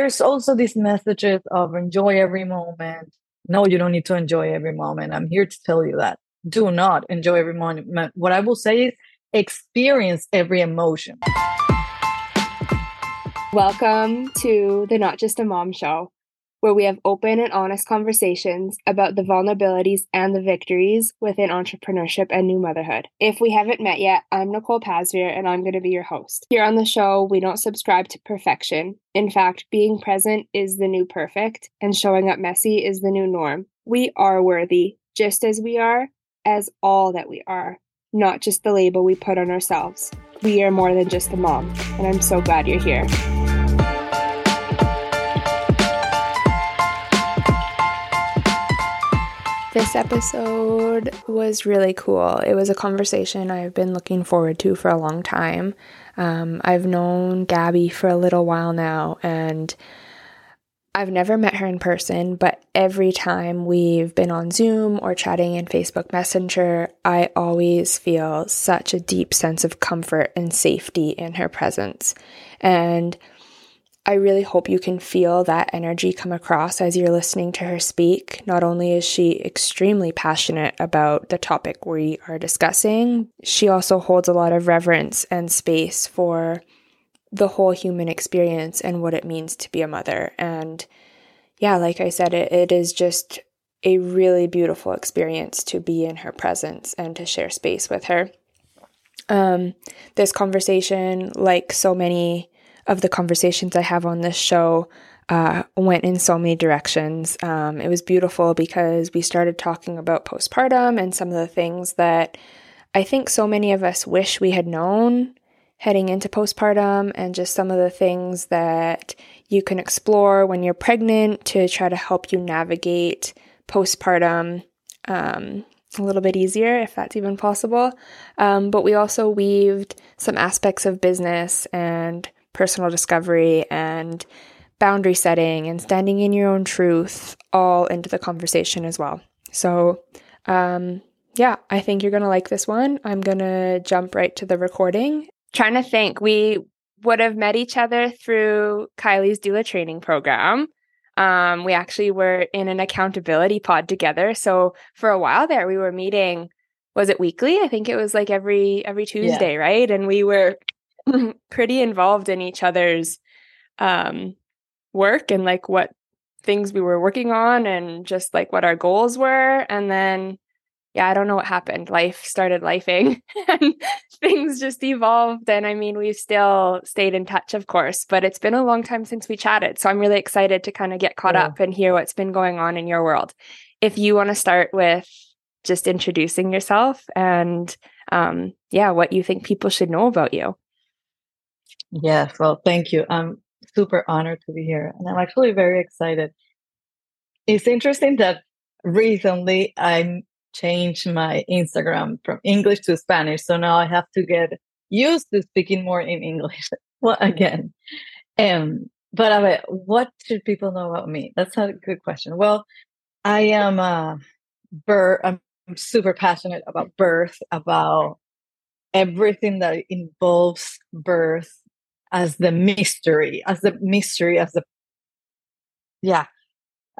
there's also these messages of enjoy every moment. No, you don't need to enjoy every moment. I'm here to tell you that. Do not enjoy every moment. What I will say is experience every emotion. Welcome to the Not Just a Mom Show where we have open and honest conversations about the vulnerabilities and the victories within entrepreneurship and new motherhood. If we haven't met yet, I'm Nicole Pasveer and I'm going to be your host. Here on the show, we don't subscribe to perfection. In fact, being present is the new perfect, and showing up messy is the new norm. We are worthy, just as we are, as all that we are, not just the label we put on ourselves. We are more than just a mom, and I'm so glad you're here. This episode was really cool. It was a conversation I've been looking forward to for a long time. Um, I've known Gaby for a little while now, and I've never met her in person, but every time we've been on Zoom or chatting in Facebook Messenger, I always feel such a deep sense of comfort and safety in her presence. And I really hope you can feel that energy come across as you're listening to her speak. Not only is she extremely passionate about the topic we are discussing, she also holds a lot of reverence and space for the whole human experience and what it means to be a mother. And yeah, like I said, it, it is just a really beautiful experience to be in her presence and to share space with her. Um, this conversation, like so many of the conversations I have on this show uh, went in so many directions. Um, it was beautiful because we started talking about postpartum and some of the things that I think so many of us wish we had known heading into postpartum, and just some of the things that you can explore when you're pregnant to try to help you navigate postpartum um, a little bit easier, if that's even possible. Um, but we also weaved some aspects of business and personal discovery and boundary setting and standing in your own truth all into the conversation as well. So, um, yeah, I think you're going to like this one. I'm going to jump right to the recording. Trying to think, we would have met each other through Kylie's doula training program. Um, we actually were in an accountability pod together. So for a while there, we were meeting. Was it weekly? I think it was like every every Tuesday, yeah. right? And we were pretty involved in each other's um, work and like what things we were working on and just like what our goals were. And then, yeah, I don't know what happened. Life started lifing and things just evolved. And I mean, we've still stayed in touch, of course, but it's been a long time since we chatted. So I'm really excited to kind of get caught yeah. up and hear what's been going on in your world. If you want to start with just introducing yourself and um, yeah, what you think people should know about you. Yes, well, thank you. I'm super honored to be here, and I'm actually very excited. It's interesting that recently I changed my Instagram from English to Spanish, so now I have to get used to speaking more in English. well, again, um, but I mean, what should people know about me? That's a good question. Well, I am a birth. I'm super passionate about birth, about everything that involves birth as the mystery, as the mystery, as the yeah,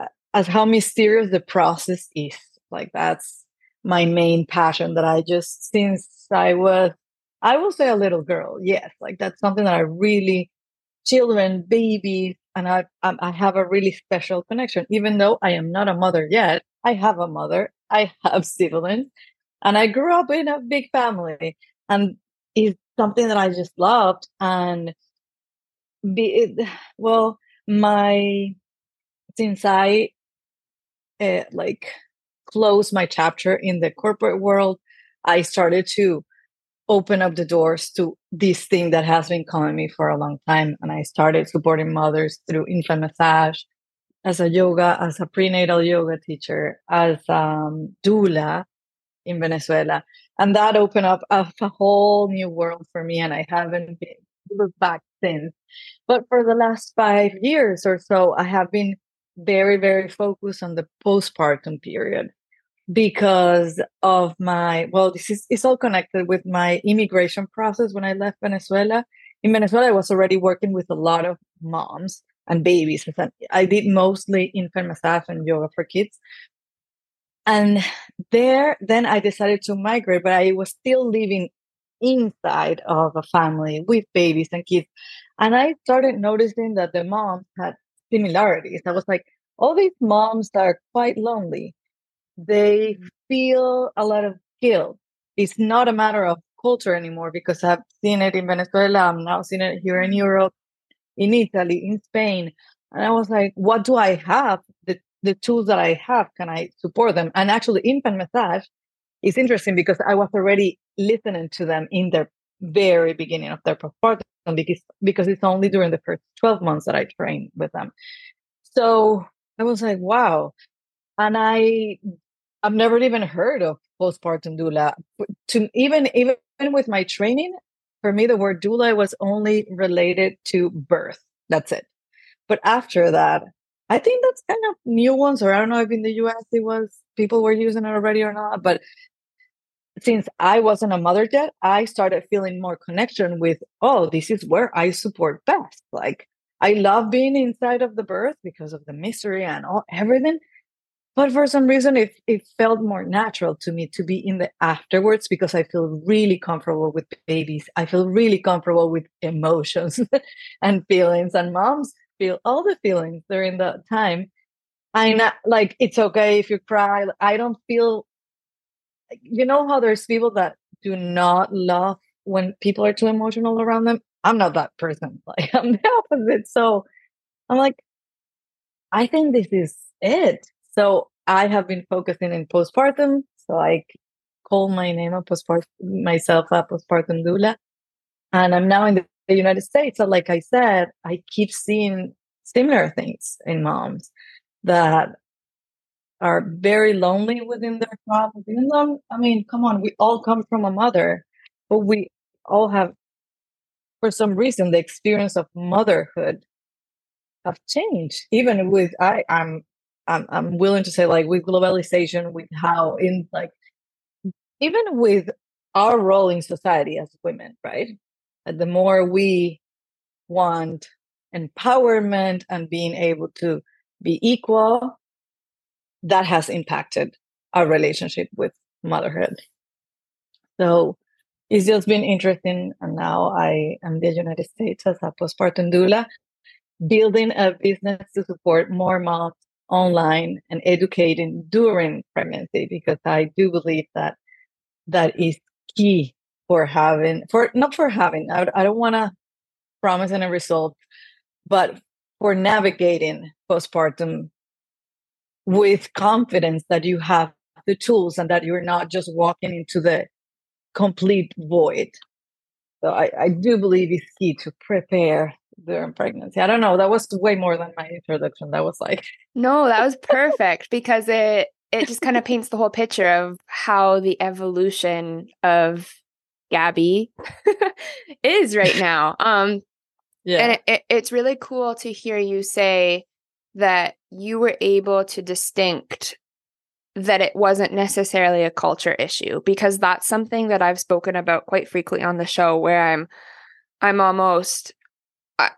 uh, as how mysterious the process is. Like that's my main passion that I just since I was I will say a little girl, yes, like that's something that I really children, babies, and I I have a really special connection. Even though I am not a mother yet, I have a mother, I have siblings, and I grew up in a big family, and it's something that I just loved. And be it, well, my since I uh, like closed my chapter in the corporate world, I started to open up the doors to this thing that has been calling me for a long time. And I started supporting mothers through infant massage, as a yoga, as a prenatal yoga teacher, as um, doula in Venezuela. And that opened up a, a whole new world for me. And I haven't been looked back since. But for the last five years or so, I have been very, very focused on the postpartum period because of my well this is it's all connected with my immigration process when i left venezuela in venezuela i was already working with a lot of moms and babies. I did mostly infant massage and yoga for kids. And there, then I decided to migrate, but I was still living inside of a family with babies and kids. And I started noticing that the moms had similarities. I was like, all these moms are quite lonely. They mm-hmm. feel a lot of guilt. It's not a matter of culture anymore because I've seen it in Venezuela. I'm now seeing it here in Europe, in Italy, in Spain. And I was like, what do I have? The, the tools that I have, can I support them? And actually, infant massage is interesting because I was already listening to them in their very beginning of their postpartum because, because it's only during the first 12 months that I train with them. So I was like, wow. And I I've never even heard of postpartum doula. To even even with my training, for me the word doula was only related to birth. That's it. But after that, I think that's kind of new ones, or I don't know if in the US it was people were using it already or not. But since I wasn't a mother yet, I started feeling more connection with, oh, this is where I support best. Like I love being inside of the birth because of the mystery and all everything. But for some reason it, it felt more natural to me to be in the afterwards because I feel really comfortable with babies. I feel really comfortable with emotions and feelings. And moms feel all the feelings during that time. Mm-hmm. I not uh, like it's okay if you cry. I don't feel you know how there's people that do not love when people are too emotional around them? I'm not that person. Like I'm the opposite. So I'm like, I think this is it. So I have been focusing in postpartum. So I call my name a postpartum myself a postpartum doula. And I'm now in the, the United States. So like I said, I keep seeing similar things in moms that are very lonely within their problems. Even though, I mean, come on, we all come from a mother, but we all have, for some reason, the experience of motherhood have changed. Even with, I, I'm, I'm willing to say, like with globalization, with how in like, even with our role in society as women, right? The more we want empowerment and being able to be equal that has impacted our relationship with motherhood. So it's just been interesting. And now I am the United States as a postpartum doula, building a business to support more moms online and educating during pregnancy because I do believe that that is key for having for not for having I, I don't want to promise any result but for navigating postpartum with confidence that you have the tools and that you're not just walking into the complete void. So I, I do believe it's key to prepare during pregnancy. I don't know. That was way more than my introduction. That was like No, that was perfect because it it just kind of paints the whole picture of how the evolution of Gaby is right now. Um yeah. And it, it, it's really cool to hear you say that you were able to distinct that it wasn't necessarily a culture issue because that's something that I've spoken about quite frequently on the show where I'm I'm almost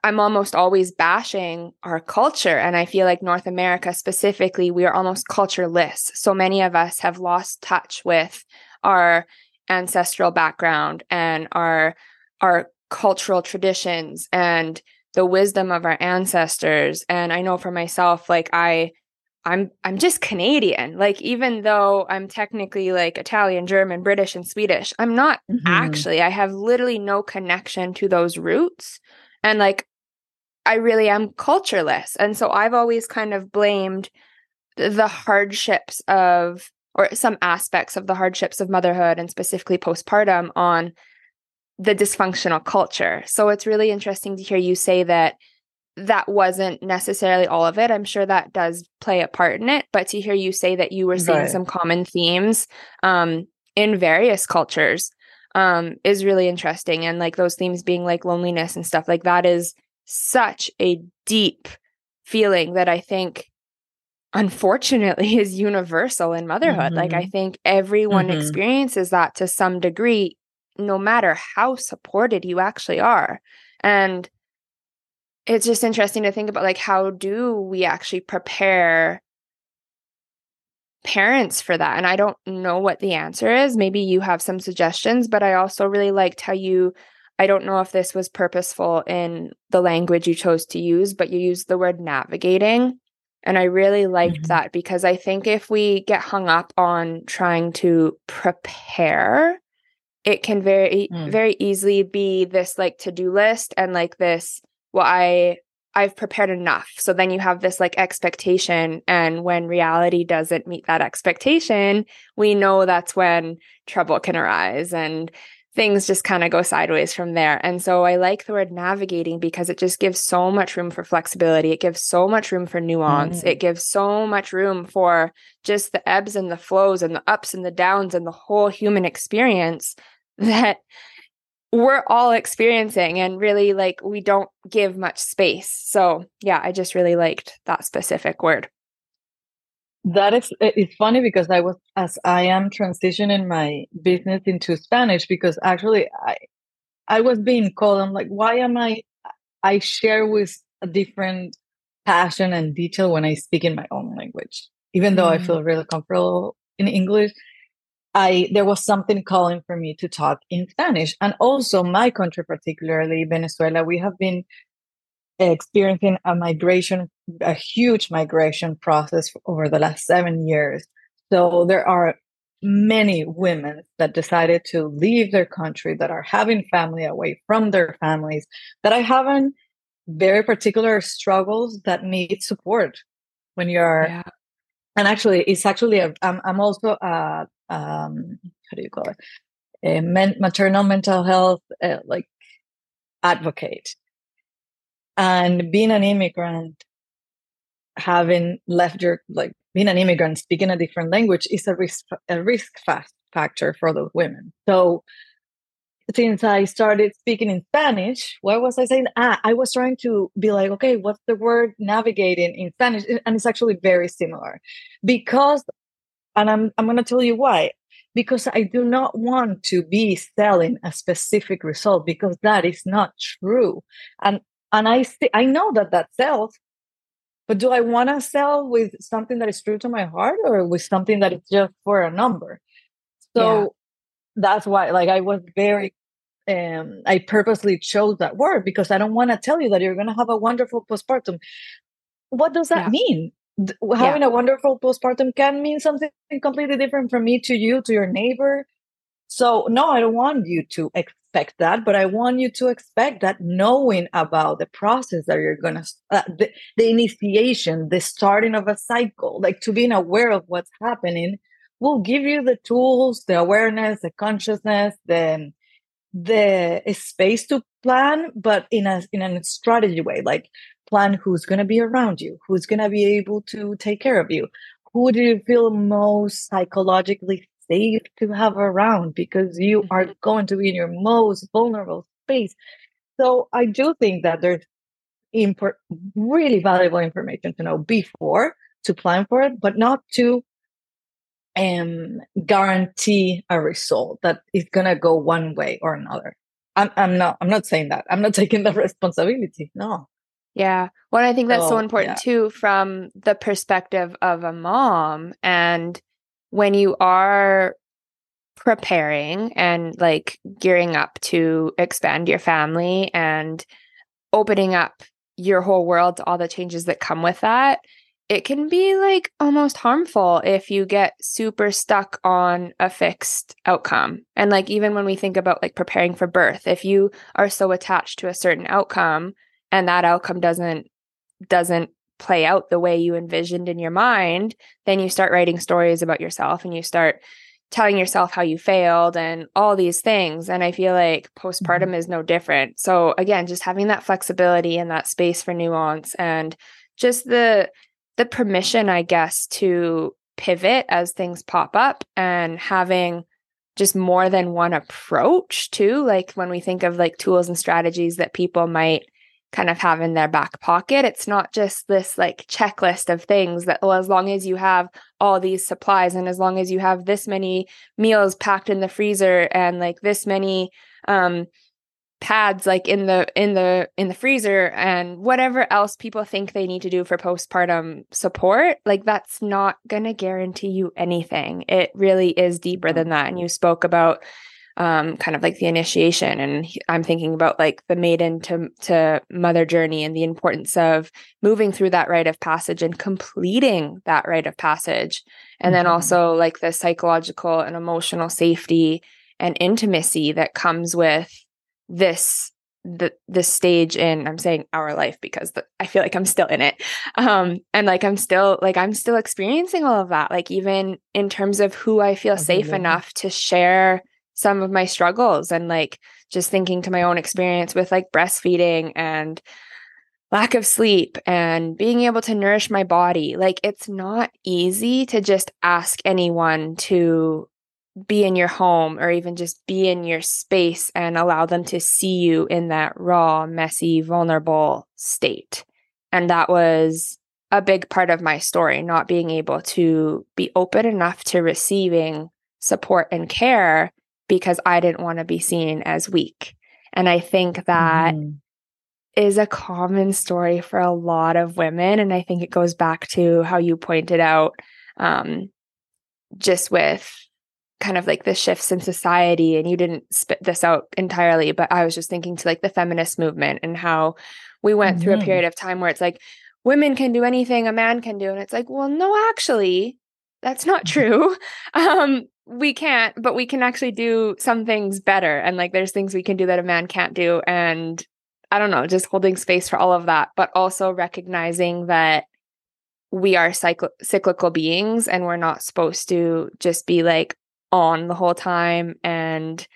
I'm almost always bashing our culture and I feel like North America specifically we are almost cultureless. So many of us have lost touch with our ancestral background and our our cultural traditions and the wisdom of our ancestors. And i know for myself like i i'm i'm just canadian. Like even though i'm technically like italian german british and swedish i'm not mm-hmm. actually i have literally no connection to those roots. And like i really am cultureless. And so i've always kind of blamed the hardships of or some aspects of the hardships of motherhood and specifically postpartum on the dysfunctional culture. So it's really interesting to hear you say that that wasn't necessarily all of it. I'm sure that does play a part in it, but to hear you say that you were seeing right. some common themes um, in various cultures um, is really interesting. And like those themes being like loneliness and stuff like that is such a deep feeling that I think unfortunately is universal in motherhood. Mm-hmm. Like I mm-hmm. think everyone mm-hmm. experiences that to some degree no matter how supported you actually are. And it's just interesting to think about like how do we actually prepare parents for that and i don't know what the answer is maybe you have some suggestions but i also really liked how you i don't know if this was purposeful in the language you chose to use but you used the word navigating and i really liked mm-hmm. that because i think if we get hung up on trying to prepare it can very mm. very easily be this like to-do list and like this well i i've prepared enough so then you have this like expectation and when reality doesn't meet that expectation we know that's when trouble can arise and things just kind of go sideways from there and so i like the word navigating because it just gives so much room for flexibility it gives so much room for nuance mm. it gives so much room for just the ebbs and the flows and the ups and the downs and the whole human experience that we're all experiencing and really like we don't give much space. So, yeah, I just really liked that specific word. That is it's funny because I was as I am transitioning my business into Spanish because actually I I was being called I'm like why am I I share with a different passion and detail when I speak in my own language even though mm. I feel really comfortable in English I there was something calling for me to talk in Spanish. And also my country, particularly Venezuela, we have been experiencing a migration, a huge migration process over the last seven years. So there are many women that decided to leave their country that are having family away from their families that are having very particular struggles that need support when you're yeah. and actually it's actually a, I'm, I'm also a um, how do you call it a men- maternal mental health uh, like advocate and being an immigrant having left your like being an immigrant speaking a different language is a risk a risk factor for those women so since I started speaking in Spanish, what was I saying? Ah, I was trying to be like, okay, what's the word navigating in Spanish? And it's actually very similar because and I'm I'm going to tell you why. Because I do not want to be selling a specific result because that is not true. And and I st- I know that that sells, but do I want to sell with something that is true to my heart or with something that is just for a number? So yeah. that's why, like, I was very, um, I purposely chose that word because I don't want to tell you that you're going to have a wonderful postpartum. What does that yeah. mean? having yeah. a wonderful postpartum can mean something completely different from me to you to your neighbor so no i don't want you to expect that but i want you to expect that knowing about the process that you're gonna uh, the, the initiation the starting of a cycle like to being aware of what's happening will give you the tools the awareness the consciousness the the space to plan but in a in a strategy way like plan who's going to be around you, who's going to be able to take care of you, who do you feel most psychologically safe to have around because you are mm-hmm. going to be in your most vulnerable space. So I do think that there's import, really valuable information to know before to plan for it, but not to um, guarantee a result that is going to go one way or another. I'm, I'm not. I'm not saying that. I'm not taking the responsibility. No. Yeah. Well, I think that's so, so important yeah. too from the perspective of a mom. And when you are preparing and like gearing up to expand your family and opening up your whole world to all the changes that come with that, it can be like almost harmful if you get super stuck on a fixed outcome. And like even when we think about like preparing for birth, if you are so attached to a certain outcome, and that outcome doesn't doesn't play out the way you envisioned in your mind then you start writing stories about yourself and you start telling yourself how you failed and all these things. And i feel like postpartum mm-hmm. is no different. So again just having that flexibility and that space for nuance and just the the permission i guess to pivot as things pop up and having just more than one approach too. Like when we think of like tools and strategies that people might kind of have in their back pocket. It's not just this like checklist of things that, well, as long as you have all these supplies and as long as you have this many meals packed in the freezer and like this many um, pads like in the in the in the freezer and whatever else people think they need to do for postpartum support like that's not going to guarantee you anything. It really is deeper than that. And you spoke about um, kind of like the initiation. And i'm thinking about like the maiden to to mother journey and the importance of moving through that rite of passage and completing that rite of passage. And mm-hmm. then also like the psychological and emotional safety and intimacy that comes with this the this stage in i'm saying our life because the, i feel like i'm still in it. Um and like i'm still like i'm still experiencing all of that like even in terms of who i feel safe enough to share some of my struggles and like just thinking to my own experience with like breastfeeding and lack of sleep and being able to nourish my body like it's not easy to just ask anyone to be in your home or even just be in your space and allow them to see you in that raw, messy, vulnerable state. And that was a big part of my story, not being able to be open enough to receiving support and care because I didn't want to be seen as weak. And I think that mm. is a common story for a lot of women. And I think it goes back to how you pointed out um, just with kind of like the shifts in society and you didn't spit this out entirely but i was just thinking to like the feminist movement and how we went mm-hmm. through a mm-hmm. period of time where it's like women can do anything a man can do and it's like well no actually that's not mm-hmm. true um we can't but we can actually do some things better and like there's things we can do that a man can't do and i don't know just holding space for all of that but also recognizing that we are cycl- cyclical beings and we're not supposed to just be like on the whole time and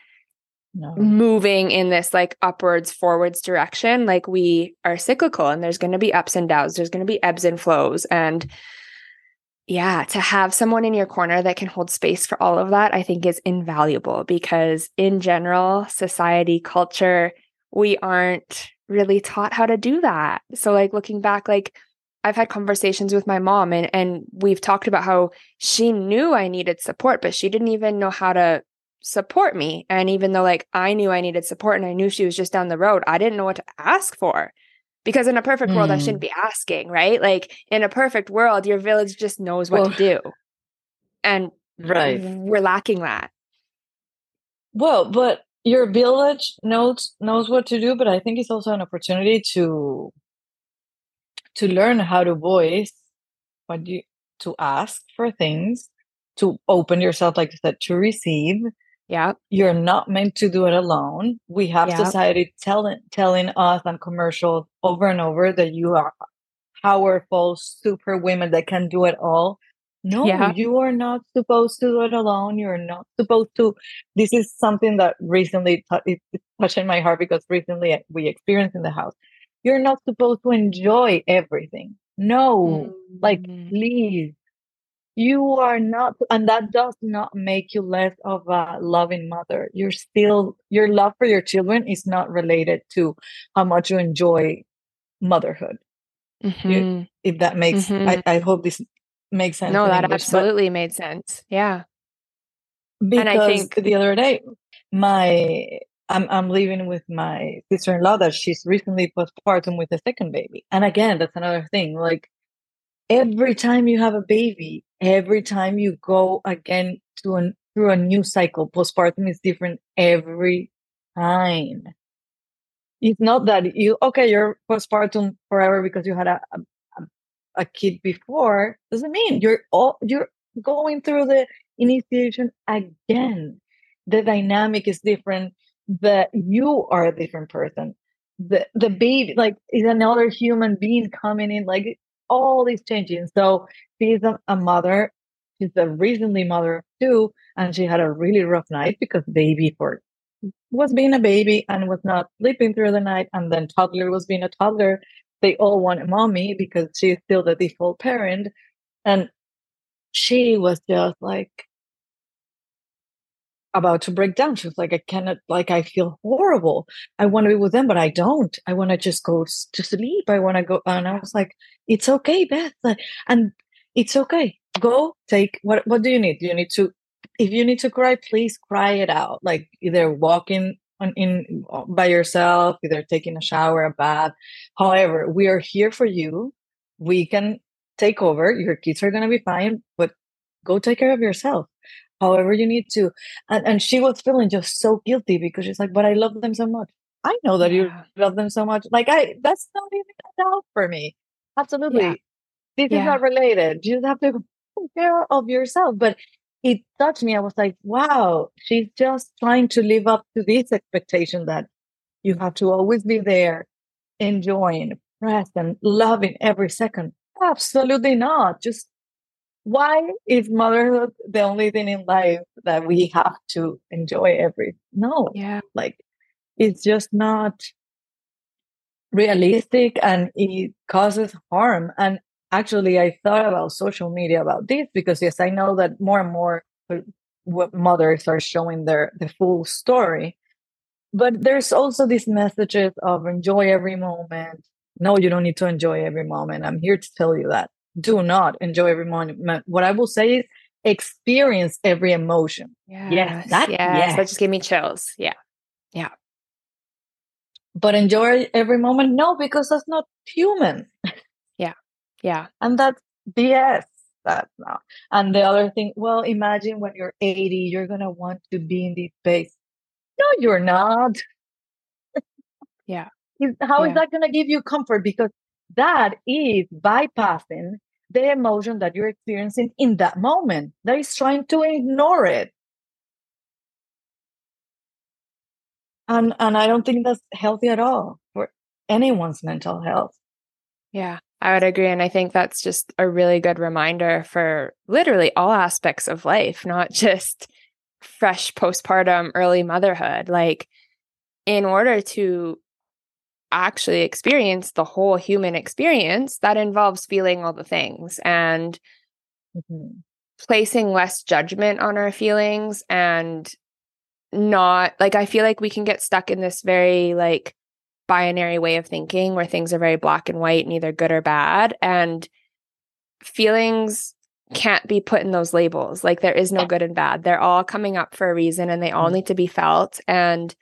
no. moving in this like upwards forwards direction like we are cyclical and there's going to be ups and downs there's going to be ebbs and flows and yeah to have someone in your corner that can hold space for all of that i think is invaluable because in general society culture we aren't really taught how to do that so like looking back like I've had conversations with my mom and and we've talked about how she knew I needed support, but she didn't even know how to support me. And even though like I knew I needed support and I knew she was just down the road, I didn't know what to ask for. Because in a perfect mm. world, I shouldn't hmm. be asking, right? Like in a perfect world, your village just knows what well, to do. And right. we're lacking that. Well, but your village knows knows what to do, but I think it's also an opportunity to to learn how to voice what you to ask for things to open yourself like you said to receive yeah you're not meant to do it alone we have yep. society telling telling us on commercials over and over that you are powerful super women that can do it all no yeah. you are not supposed to do it alone you're not supposed to this is something that recently t- touching my heart because recently we experienced in the house you're not supposed to enjoy everything. No, mm-hmm. like please. You are not, and that does not make you less of a loving mother. You're still, your love for your children is not related to how much you enjoy motherhood. Mm-hmm. You, if that makes, mm-hmm. I, I, hope this makes sense. No, that English, absolutely made sense. Yeah. Because and I think the other day, my I'm I'm living with my sister in law that she's recently postpartum with a second baby. And again, that's another thing. Like every time you have a baby, every time you go again to an through a new cycle, postpartum is different every time. It's not that you okay, you're postpartum forever because you had a, a, a kid before. Doesn't mean you're all you're going through the initiation again. The dynamic is different that you are a different person. The the baby like is another human being coming in, like all these changing. So she's a, a mother. She's a recently mother of two, and she had a really rough night because baby for was being a baby and was not sleeping through the night, and then toddler was being a toddler. They all want mommy because she's still the default parent, and she was just like about to break down. She was like, I cannot, like, I feel horrible. I want to be with them, but I don't. I want to just go to sleep. I want to go. And I was like, it's okay, Beth. And it's okay. Go take what, what do you need? Do you need to, if you need to cry, please cry it out. Like either walking in by yourself, either taking a shower, a bath. However, we are here for you. We can take over. Your kids are gonna be fine, but go take care of yourself. However, you need to. And and she was feeling just so guilty because she's like, but I love them so much. I know that yeah. you love them so much. Like I that's not even a doubt for me. Absolutely. Yeah. This yeah. is not related. You just have to take care of yourself. But it touched me. I was like, wow, she's just trying to live up to this expectation that you have to always be there, enjoying, present, loving every second. Absolutely not. Just why is motherhood the only thing in life that we have to enjoy every no. Yeah. Like it's just not realistic and it causes harm. And actually i thought about social media about this because yes i know that more and more mothers are showing their the full story. But there's also these messages of enjoy every moment. No you don't need to enjoy every moment. I'm here to tell you that do not enjoy every moment what i will say is experience every emotion yes, yes that yes. yes. that just gave me chills yeah yeah but enjoy every moment no because that's not human yeah yeah and that's bs That's not. and the other thing well imagine when you're 80 you're gonna want to be in this space no you're not yeah How yeah. is that gonna give you comfort because that is bypassing the emotion that you're experiencing in that moment that is trying to ignore it. And and i don't think that's healthy at all for anyone's mental health. Yeah i would agree and i think that's just a really good reminder for literally all aspects of life not just fresh postpartum early motherhood like in order to actually experience the whole human experience that involves feeling all the things and mm-hmm. placing less judgment on our feelings and not like I feel like we can get stuck in this very like binary way of thinking where things are very black and white, neither good or bad. And feelings can't be put in those labels. Like there is no good and bad. They're all coming up for a reason and they all mm-hmm. need to be felt. And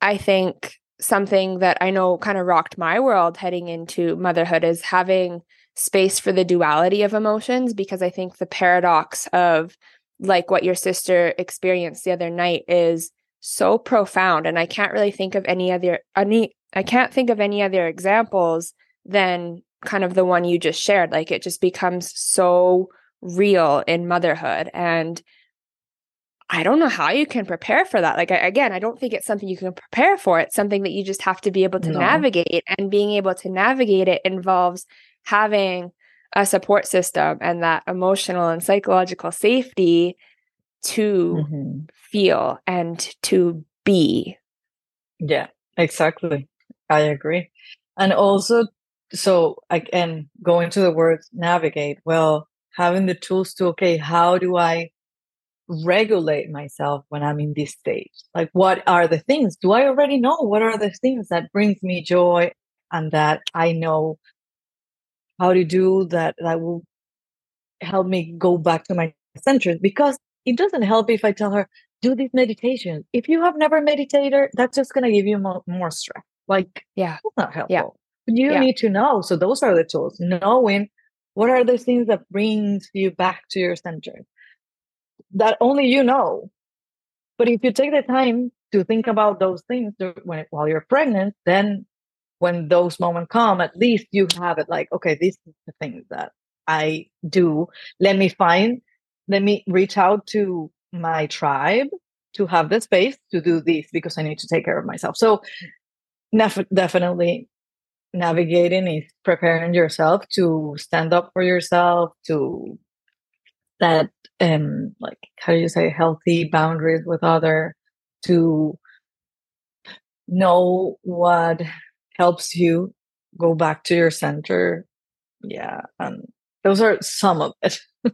I think something that I know kind of rocked my world heading into motherhood is having space for the duality of emotions because I think the paradox of like what your sister experienced the other night is so profound and i can't really think of any other any i can't think of any other examples than kind of the one you just shared like it just becomes so real in motherhood and i don't know how you can prepare for that like I, again i don't think it's something you can prepare for it's something that you just have to be able to no. navigate and being able to navigate it involves having a support system and that emotional and psychological safety to mm-hmm. feel and to be. Yeah, exactly. I agree. And also, so again, going to the word navigate, well, having the tools to, okay, how do I regulate myself when I'm in this stage? Like, what are the things? Do I already know what are the things that brings me joy and that I know how to do that that will help me go back to my center because it doesn't help if I tell her, do this meditation. If you have never meditated, that's just going to give you more, more stress. Like, yeah, that's not helpful. Yeah. You yeah. need to know. So those are the tools. Knowing what are the things that brings you back to your center that only you know. But if you take the time to think about those things when, while you're pregnant, then when those moments come, at least you have it like, okay, this is the things that I do. Let me find, let me reach out to my tribe to have the space to do this because I need to take care of myself. So nef- definitely navigating is preparing yourself to stand up for yourself, to that um like how do you say healthy boundaries with other to know what helps you go back to your center. Yeah. And those are some of it.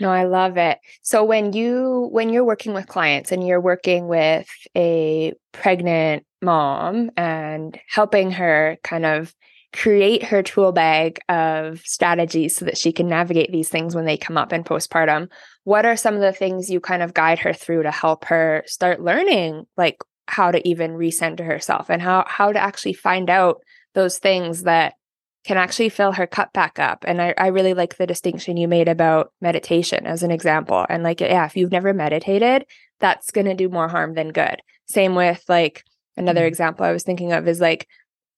no, I love it. So when you when you're working with clients and you're working with a pregnant mom and helping her kind of create her tool bag of strategies so that she can navigate these things when they come up in postpartum, what are some of the things you kind of guide her through to help her start learning like how to even recenter herself and how how to actually find out those things that can actually fill her cup back up. And I, I really like the distinction you made about meditation as an example. And like, yeah, if you've never meditated, that's going to do more harm than good. Same with like another mm-hmm. example I was thinking of is like,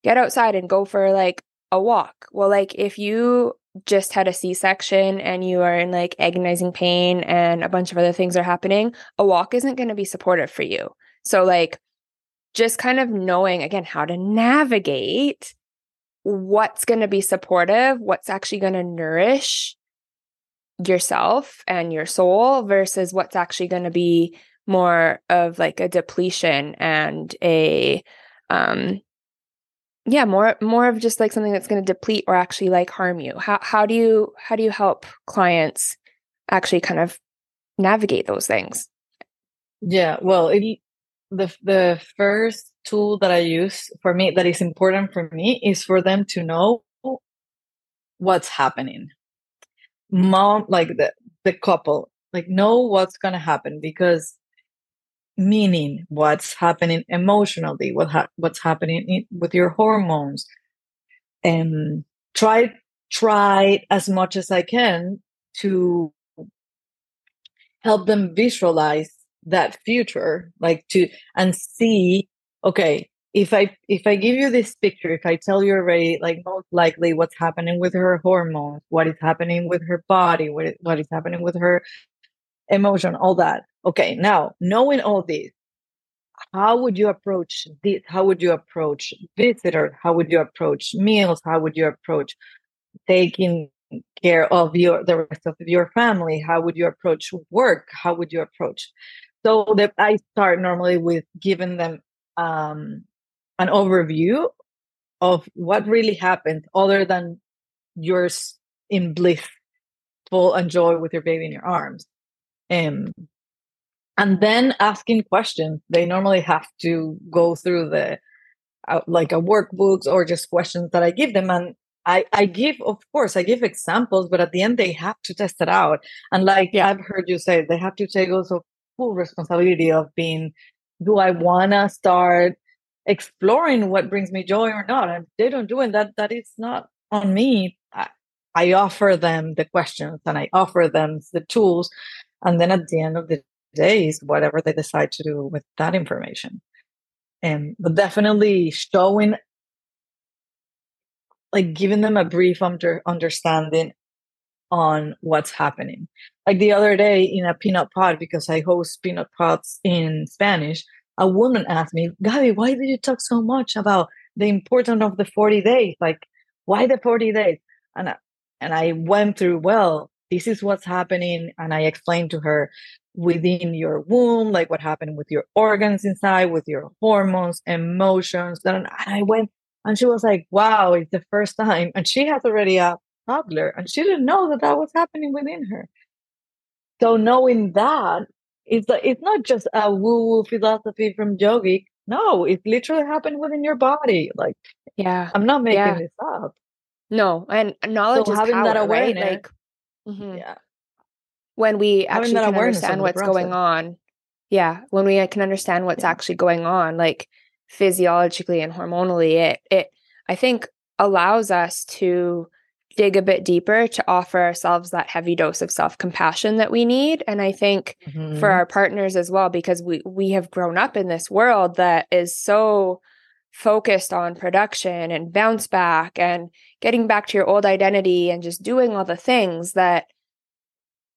get outside and go for like a walk. Well, like if you just had a C section and you are in like agonizing pain and a bunch of other things are happening, a walk isn't going to be supportive for you. So, like, just kind of knowing again how to navigate what's going to be supportive, what's actually going to nourish yourself and your soul versus what's actually going to be more of like a depletion and a um yeah more more of just like something that's going to deplete or actually like harm you how how do you how do you help clients actually kind of navigate those things yeah well it, the the first tool that I use for me that is important for me is for them to know what's happening. Mom, like the the couple, like know what's gonna happen because meaning what's happening emotionally, what ha- what's happening in, with your hormones, and try try as much as I can to help them visualize that future like to and see okay if i if i give you this picture if i tell you already like most likely what's happening with her hormones what is happening with her body what is, what is happening with her emotion all that. Okay now knowing all this how would you approach this? How would you approach visitors? How would you approach meals? How would you approach taking care of your the rest of your family? How would you approach work? How would you approach? So that I start normally with giving them um, an overview of what really happened, other than yours in blissful and joy with your baby in your arms. Um, and then asking questions. They normally have to go through the uh, like a workbooks or just questions that I give them, and I, I give, of course, I give examples, but at the end they have to test it out. And like yeah. I've heard you say, they have to take also full responsibility of being do I want to start exploring what brings me joy or not? And they don't do it, that that is not on me. I, I offer them the questions and I offer them the tools, and then at the end of the day is whatever they decide to do with that information. And but definitely showing, like giving them a brief under understanding on what's happening. Like the other day in a peanut pod, because I host peanut pods in Spanish, a woman asked me, Gaby, why did you talk so much about the importance of the 40 days? Like, why the 40 days? And I, and I went through, well, this is what's happening. And I explained to her within your womb, like what happened with your organs inside, with your hormones, emotions. And I went, and she was like, wow, it's the first time. And she has already a toddler and she didn't know that that was happening within her so knowing that it's it's not just a woo woo philosophy from yogi no it literally happened within your body like yeah i'm not making yeah. this up no and knowledge so is having power, that awareness right? like mm-hmm. yeah when we actually can understand what's going on yeah when we can understand what's yeah. actually going on like physiologically and hormonally it it i think allows us to dig a bit deeper to offer ourselves that heavy dose of self-compassion that we need and i think mm-hmm. for our partners as well because we we have grown up in this world that is so focused on production and bounce back and getting back to your old identity and just doing all the things that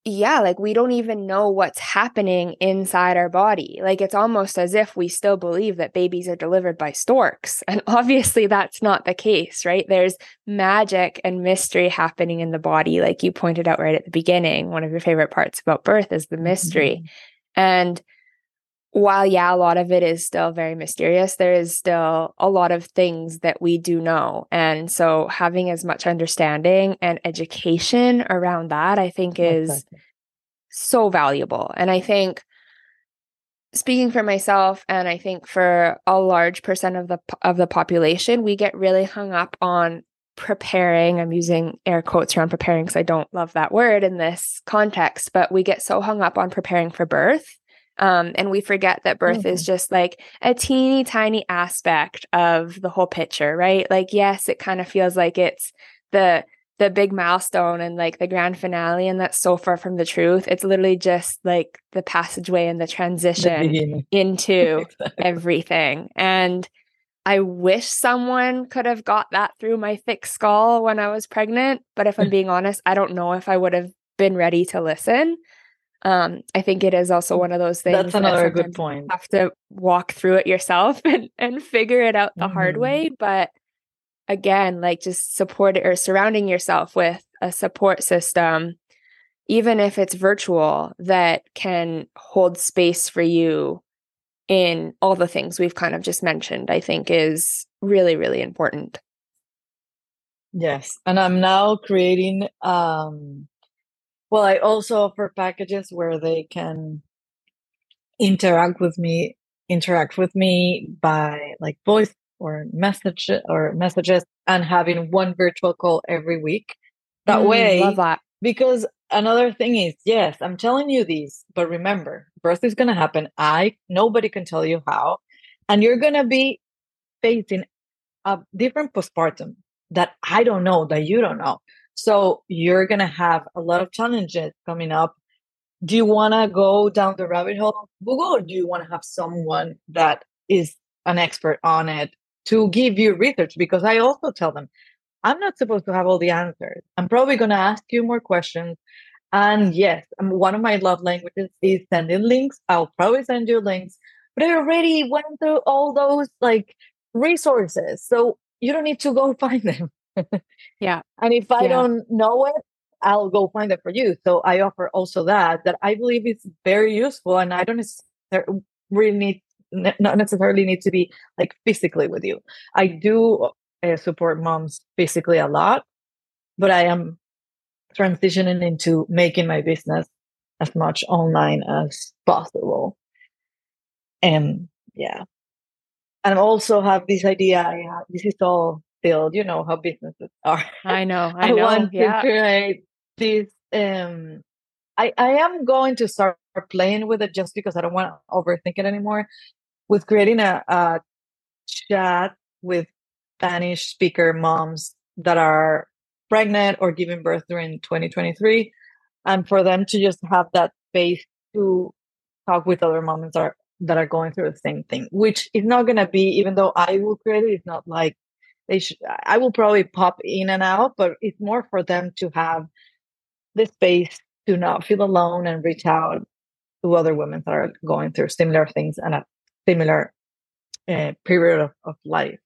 yeah, like we don't even know what's happening inside our body. Like it's almost as if we still believe that babies are delivered by storks. And obviously that's not the case, right? There's magic and mystery happening in the body. Like you pointed out right at the beginning, one of your favorite parts about birth is the mystery. Mm-hmm. And while, yeah, a lot of it is still very mysterious, there is still a lot of things that we do know. And so having as much understanding and education around that, I think is so valuable. And I think speaking for myself and I think for a large percent of the of the population, we get really hung up on preparing. I'm using air quotes around preparing because I don't love that word in this context, but we get so hung up on preparing for birth Um, and we forget that birth mm-hmm. is just like a teeny tiny aspect of the whole picture, right? Like, yes, it kind of feels like it's the the big milestone and like the grand finale and that's so far from the truth it's literally just like the passageway and the transition the into exactly. everything and i wish someone could have got that through my thick skull when i was pregnant but if i'm being honest i don't know if i would have been ready to listen um i think it is also one of those things that's another that good point you have to walk through it yourself and and figure it out the mm-hmm. hard way but again, like just support or surrounding yourself with a support system, even if it's virtual, that can hold space for you in all the things we've kind of just mentioned, I think is really, really important. Yes. And I'm now creating um well, I also offer packages where they can interact with me, interact with me by like voice or message or messages and having one virtual call every week. That mm, way, love that. Because another thing is, yes, I'm telling you these, but remember, birth is going to happen. I nobody can tell you how, and you're going to be facing a different postpartum that I don't know that you don't know. So you're going to have a lot of challenges coming up. Do you want to go down the rabbit hole Google, or do you want to have someone that is an expert on it to give you research because I also tell them I'm not supposed to have all the answers. I'm probably going to ask you more questions. And yes, um, one of my love languages is sending links. I'll probably send you links, but I already went through all those like resources. So you don't need to go find them. Yeah. And if I yeah. don't know it, I'll go find it for you. So I offer also that, that I believe is very useful. And I don't really need not necessarily need to be like physically with you. I do uh, support moms physically a lot, but I am transitioning into making my business as much online as possible. And yeah. And also have this idea. I have, this is all still, you know, how businesses are. I know. I, I know. want yeah. to create this. Um, I I am going to start playing with it just because I don't want to overthink it anymore with creating a, a chat with Spanish speaker moms that are pregnant or giving birth during 2023 and for them to just have that space to talk with other moms that are that are going through the same thing which is not going to be even though i will create it it's not like they should i will probably pop in and out but it's more for them to have the space to not feel alone and reach out to other women that are going through similar things and a similar uh, period of, of life.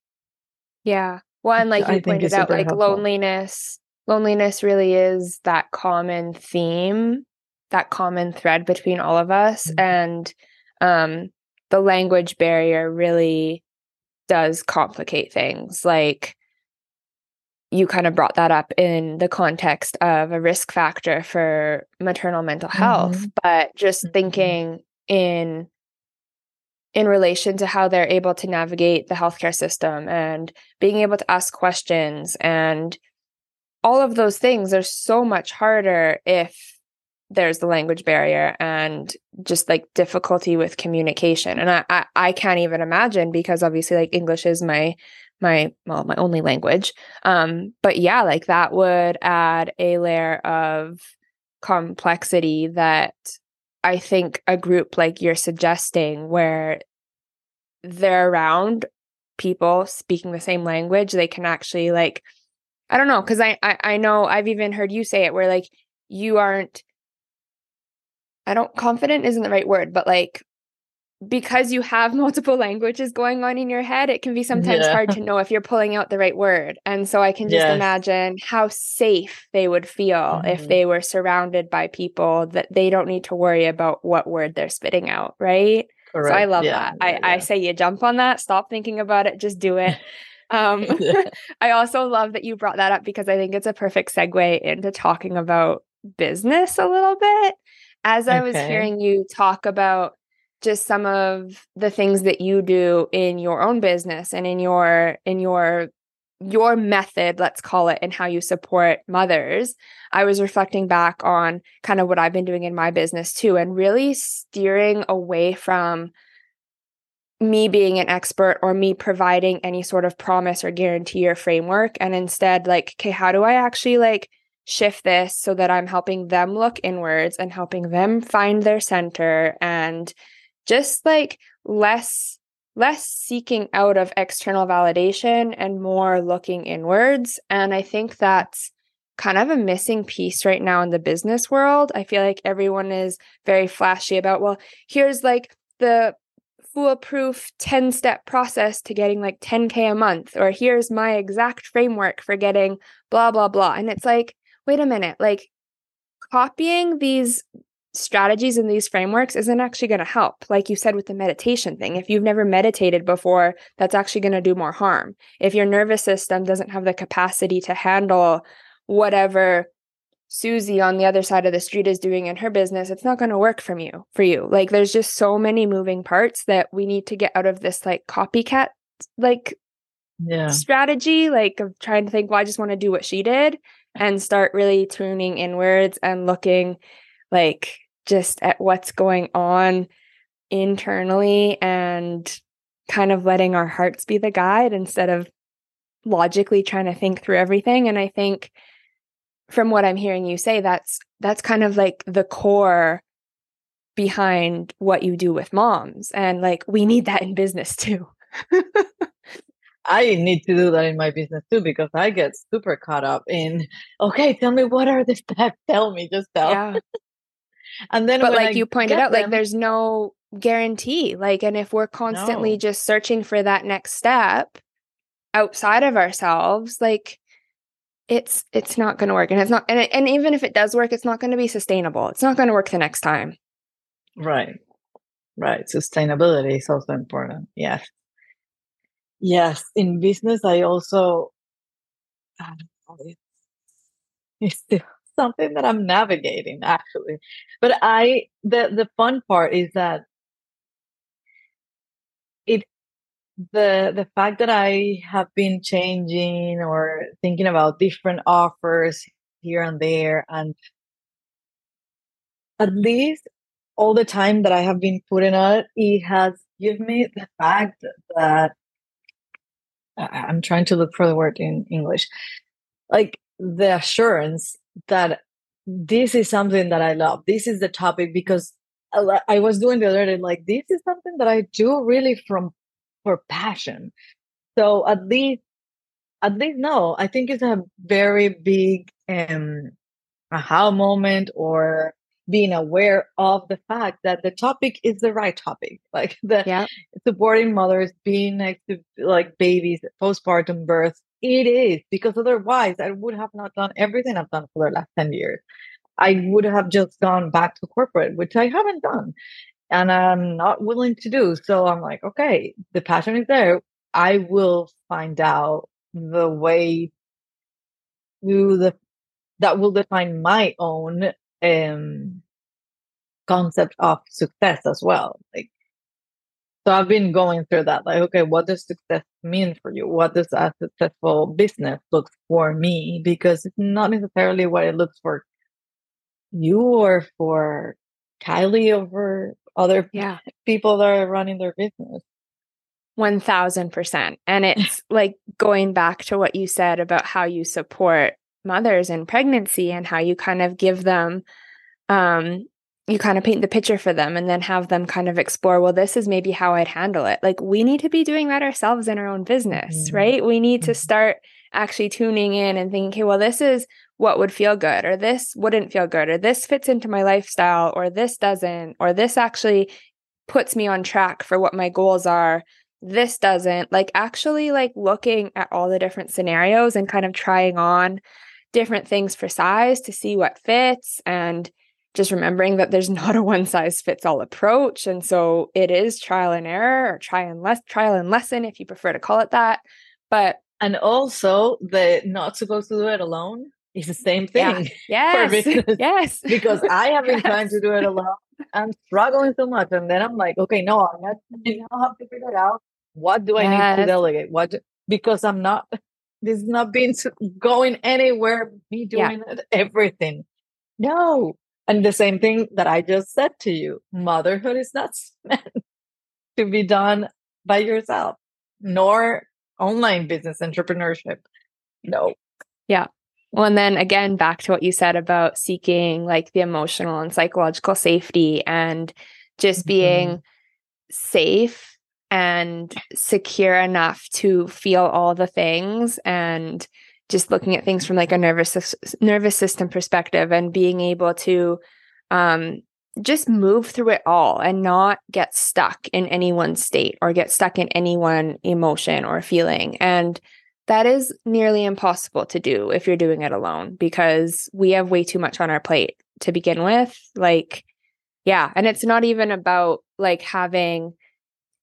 Yeah. Well, and like you I pointed out, like helpful. loneliness, loneliness really is that common theme, that common thread between all of us. Mm-hmm. And um, the language barrier really does complicate things. Like you kind of brought that up in the context of a risk factor for maternal mental health, mm-hmm. but just mm-hmm. thinking in in relation to how they're able to navigate the healthcare system and being able to ask questions and all of those things are so much harder if there's the language barrier and just like difficulty with communication and I, I, I can't even imagine because obviously like english is my my well my only language um but yeah like that would add a layer of complexity that I think a group like you're suggesting, where they're around people speaking the same language, they can actually like, I don't know, because I, I I know I've even heard you say it where like you aren't. I don't confident isn't the right word, but like because you have multiple languages going on in your head, it can be sometimes yeah. hard to know if you're pulling out the right word. And so I can just yes. imagine how safe they would feel mm-hmm. if they were surrounded by people that they don't need to worry about what word they're spitting out, right? Correct. So I love yeah, that. Yeah, I, I say you jump on that, stop thinking about it, just do it. Um, I also love that you brought that up because I think it's a perfect segue into talking about business a little bit. As I okay. was hearing you talk about just some of the things that you do in your own business and in your in your your method, let's call it, and how you support mothers, I was reflecting back on kind of what I've been doing in my business too, and really steering away from me being an expert or me providing any sort of promise or guarantee or framework. And instead, like, okay, how do I actually like shift this so that I'm helping them look inwards and helping them find their center and just like less less seeking out of external validation and more looking inwards. And I think that's kind of a missing piece right now in the business world. I feel like everyone is very flashy about, well, here's like the foolproof 10 step process to getting like 10K a month, or here's my exact framework for getting blah, blah, blah. And it's like, wait a minute, like copying these strategies and these frameworks isn't actually going to help. Like you said with the meditation thing, if you've never meditated before, that's actually going to do more harm. If your nervous system doesn't have the capacity to handle whatever Susie on the other side of the street is doing in her business, it's not going to work from you for you. Like there's just so many moving parts that we need to get out of this like copycat like yeah. strategy, like of trying to think, well, I just want to do what she did and start really tuning inwards and looking like just at what's going on internally and kind of letting our hearts be the guide instead of logically trying to think through everything. And i think from what i'm hearing you say that's that's kind of like the core behind what you do with moms. And like we need that in business too I need to do that in my business too because I get super caught up in okay, tell me what are the steps? Tell me, just tell. yeah And then, but like I you pointed out like there's no guarantee like and if we're constantly No. just searching for that next step outside of ourselves like it's it's not going to work and it's not and, it, and even if it does work it's not going to be sustainable it's not going to work the next time Right. Right. Sustainability is also important. Yes. Yes. In business, I also, I don't know, it's, still something that I'm navigating actually. But I, the, the fun part is that it, the, the fact that I have been changing or thinking about different offers here and there and at least all the time that I have been putting on it, it has given me the fact that I- I'm trying to look for the word in English, like the assurance that this is something that I love. This is the topic because I was doing the other day, like this is something that I do really from for passion. So at least, at least no, I think it's a very big um aha moment or being aware of the fact that the topic is the right topic. Like the yeah supporting mothers being next to like babies postpartum birth it is because otherwise i would have not done everything i've done for the last 10 years. I would have just gone back to corporate which i haven't done and i'm not willing to do. So i'm like okay the passion is there. I will find out the way to the that will define my own um concept of success as well like so i've been going through that like okay what does success mean for you? What does a successful business look for me? Because it's not necessarily what it looks for you or for kylie or for other yeah. people that are running their business. 1000% and it's like going back to what you said about how you support mothers in pregnancy and how you kind of give them um you kind of paint the picture for them and then have them kind of explore well this is maybe how I'd handle it like we need to be doing that ourselves in our own business Mhm. right we need to Mhm. start actually tuning in and thinking okay well this is what would feel good or this wouldn't feel good or this fits into my lifestyle or this doesn't or this actually puts me on track for what my goals are this doesn't like actually like looking at all the different scenarios and kind of trying on different things for size to see what fits and just remembering that there's not a one size fits all approach and so it is trial and error or try and less trial and lesson if you prefer to call it that but and also the not supposed to do it alone is the same Yeah. thing yes business. yes because I have been trying to do it alone. I'm struggling so much, and then I'm like, okay, no, I now I have to figure out what do I need to delegate. What do- because I'm not this is not been going anywhere, me doing yeah. everything. No. And the same thing that I just said to you motherhood is not meant to be done by yourself, nor online business entrepreneurship. No. Yeah. Well, and then again, back to what you said about seeking like the emotional and psychological safety and just being mm-hmm. safe and secure enough to feel all the things and just looking at things from like a nervous nervous system perspective and being able to um, just move through it all and not get stuck in any one state or get stuck in any one emotion or feeling. And that is nearly impossible to do if you're doing it alone because we have way too much on our plate to begin with. Like yeah and it's not even about like having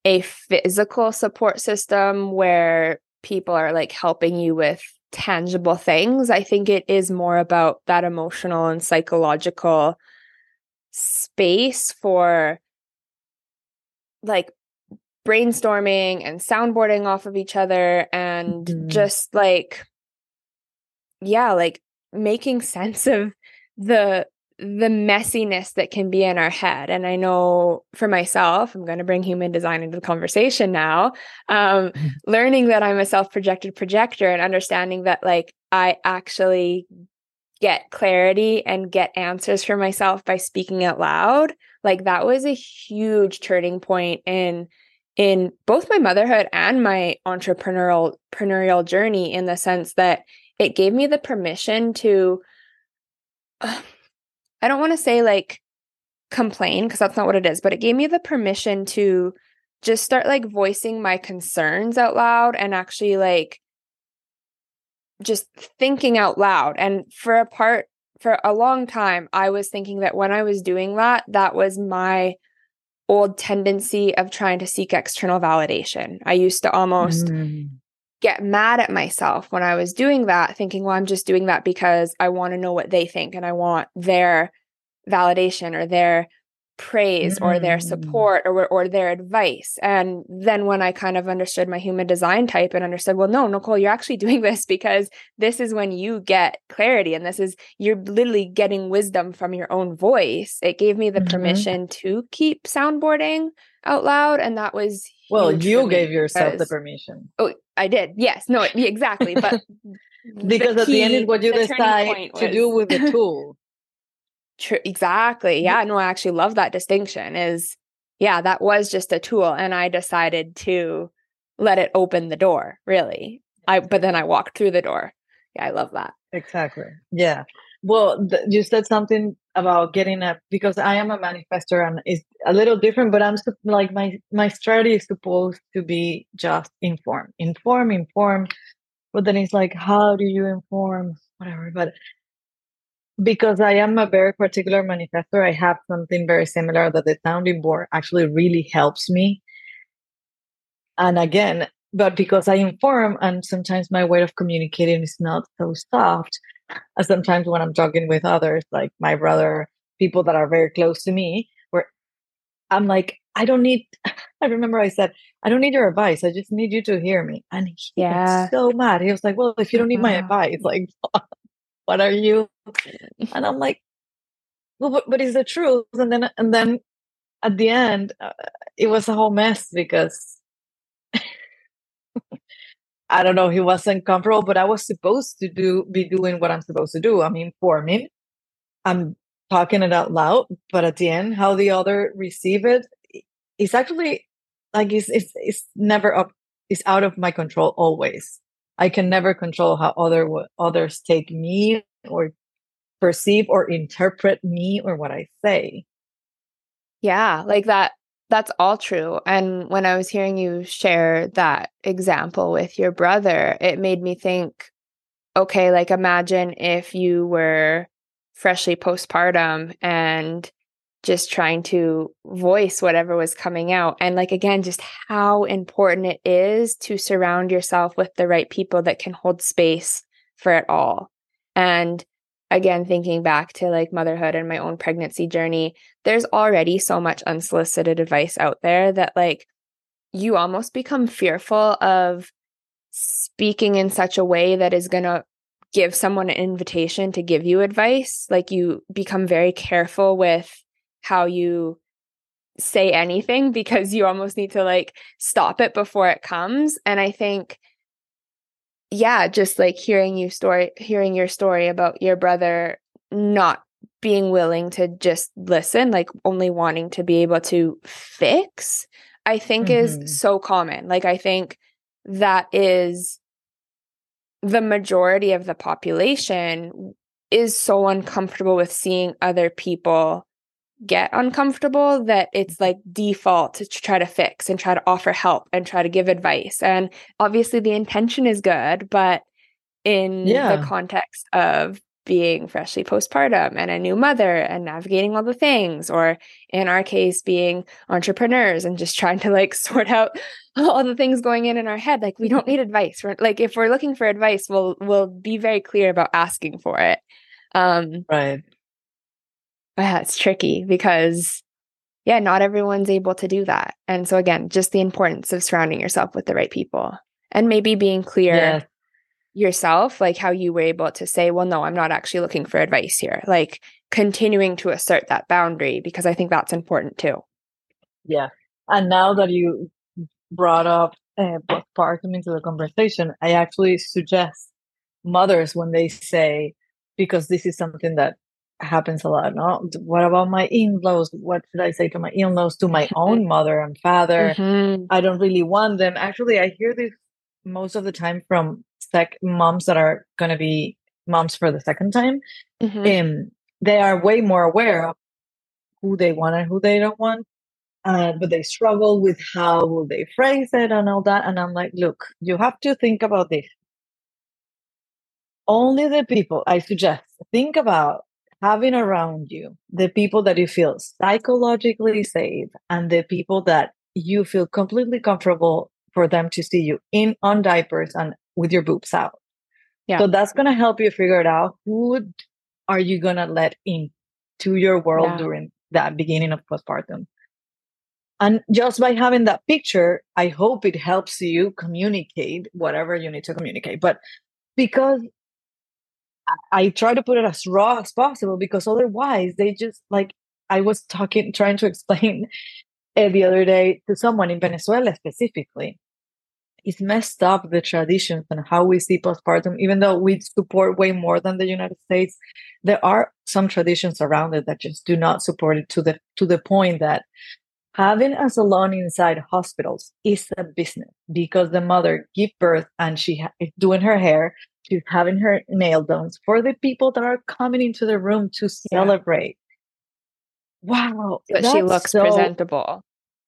a physical support system where people are like helping you with tangible things. I think it is more about that emotional and psychological space for like brainstorming and soundboarding off of each other and mm-hmm. just like yeah like making sense of the the messiness that can be in our head. And I know for myself, I'm going to bring human design into the conversation now. Um, mm-hmm. learning that I'm a self projected projector and understanding that, like, I actually get clarity and get answers for myself by speaking out loud like that was a huge turning point in in both my motherhood and my entrepreneurial entrepreneurial journey in the sense that it gave me the permission to uh, I don't want to say like complain because that's not what it is, but it gave me the permission to just start like voicing my concerns out loud and actually like just thinking out loud. And for a part, for a long time, I was thinking that when I was doing that, that was my old tendency of trying to seek external validation. I used to almost mm get mad at myself when I was doing that, thinking, well, I'm just doing that because I want to know what they think and I want their validation or their praise mm-hmm. or their mm. support or or their advice. And then when I kind of understood my human design type and understood, well, no, Nicole, you're actually doing this because this is when you get clarity and this is you're literally getting wisdom from your own voice. It gave me the mm-hmm. permission to keep soundboarding out loud. And that was well, you gave yourself because, the permission. Oh, I did. Yes. No, exactly. But because the at the end is what you decide to do with the tool. True. Exactly. Yeah. No, I actually love that distinction. Is yeah, that was just a tool, and I decided to let it open the door. Really, I. But then I walked through the door. Yeah, I love that. Exactly. Yeah. Well, th- you said something about getting a because I am a manifester and it's a little different, but I'm like my my strategy is supposed to be just inform, inform, inform. But then it's like, how do you inform? Whatever. But because I am a very particular manifestor, I have something very similar that the sounding board actually really helps me. And again, but because I inform and sometimes my way of communicating is not so soft, and sometimes when I'm talking with others, like my brother, people that are very close to me, where I'm like, I don't need, I remember I said, I don't need your advice. I just need you to hear me. And he yeah. so mad. He was like, Well, if you don't need my advice, like, what are you? And I'm like, well, but, but it's the truth. And then, and then at the end, uh, it was a whole mess because I don't know, he wasn't comfortable, but I was supposed to do, be doing what I'm supposed to do. I'm informing, I'm talking it out loud, but at the end, how the other receive it, it's actually like it's, it's, it's never up, it's out of my control always. I can never control how other others take me or perceive or interpret me or what I say. Yeah, like that that's all true. And when I was hearing you share that example with your brother, it made me think okay, like imagine if you were freshly postpartum and just trying to voice whatever was coming out. And like, again, just how important it is to surround yourself with the right people that can hold space for it all. And again, thinking back to like motherhood and my own pregnancy journey, there's already so much unsolicited advice out there that like you almost become fearful of speaking in such a way that is going to give someone an invitation to give you advice. Like you become very careful with how you say anything because you almost need to like stop it before it comes. And I think, yeah, just like hearing you story, hearing your story about your brother not being willing to just listen, like only wanting to be able to fix, I think mm-hmm. is so common. Like, I think that is the majority of the population is so uncomfortable with seeing other people get uncomfortable that it's like default to try to fix and try to offer help and try to give advice. And obviously the intention is good, but in yeah. the context of being freshly postpartum and a new mother and navigating all the things, or in our case, being entrepreneurs and just trying to like sort out all the things going in in our head. Like we don't need advice. We're, like if we're looking for advice, we'll we'll be very clear about asking for it. Um, right yeah, it's tricky because yeah, not everyone's able to do that. And so again, just the importance of surrounding yourself with the right people and maybe being clear yeah. yourself, like how you were able to say, well, no, I'm not actually looking for advice here. Like continuing to assert that boundary because I think that's important too. Yeah. And now that you brought up uh, postpartum into the conversation, I actually suggest mothers when they say, because this is something that happens a lot. No, what about my in-laws? What should I say to my in-laws, to my own mother and father? Mm-hmm. I don't really want them. Actually, I hear this most of the time from sec moms that are going to be moms for the second time. Mm-hmm. And they are way more aware of who they want and who they don't want. Uh, but they struggle with how will they phrase it and all that. And I'm like, look, you have to think about this. Only the people I suggest think about having around you the people that you feel psychologically safe and the people that you feel completely comfortable for them to see you in on diapers and with your boobs out. Yeah. So that's going to help you figure it out who are you going to let in to your world yeah. during that beginning of postpartum. And just by having that picture, I hope it helps you communicate whatever you need to communicate. But because I try to put it as raw as possible because otherwise they just like I was talking trying to explain uh, the other day to someone in Venezuela specifically. It's messed up the traditions and how we see postpartum, even though we support way more than the United States. There are some traditions around it that just do not support it to the to the point that having a salon inside hospitals is a business because the mother give birth and she ha- is doing her hair she's having her nail done for the people that are coming into the room to celebrate yeah. wow but she looks so... presentable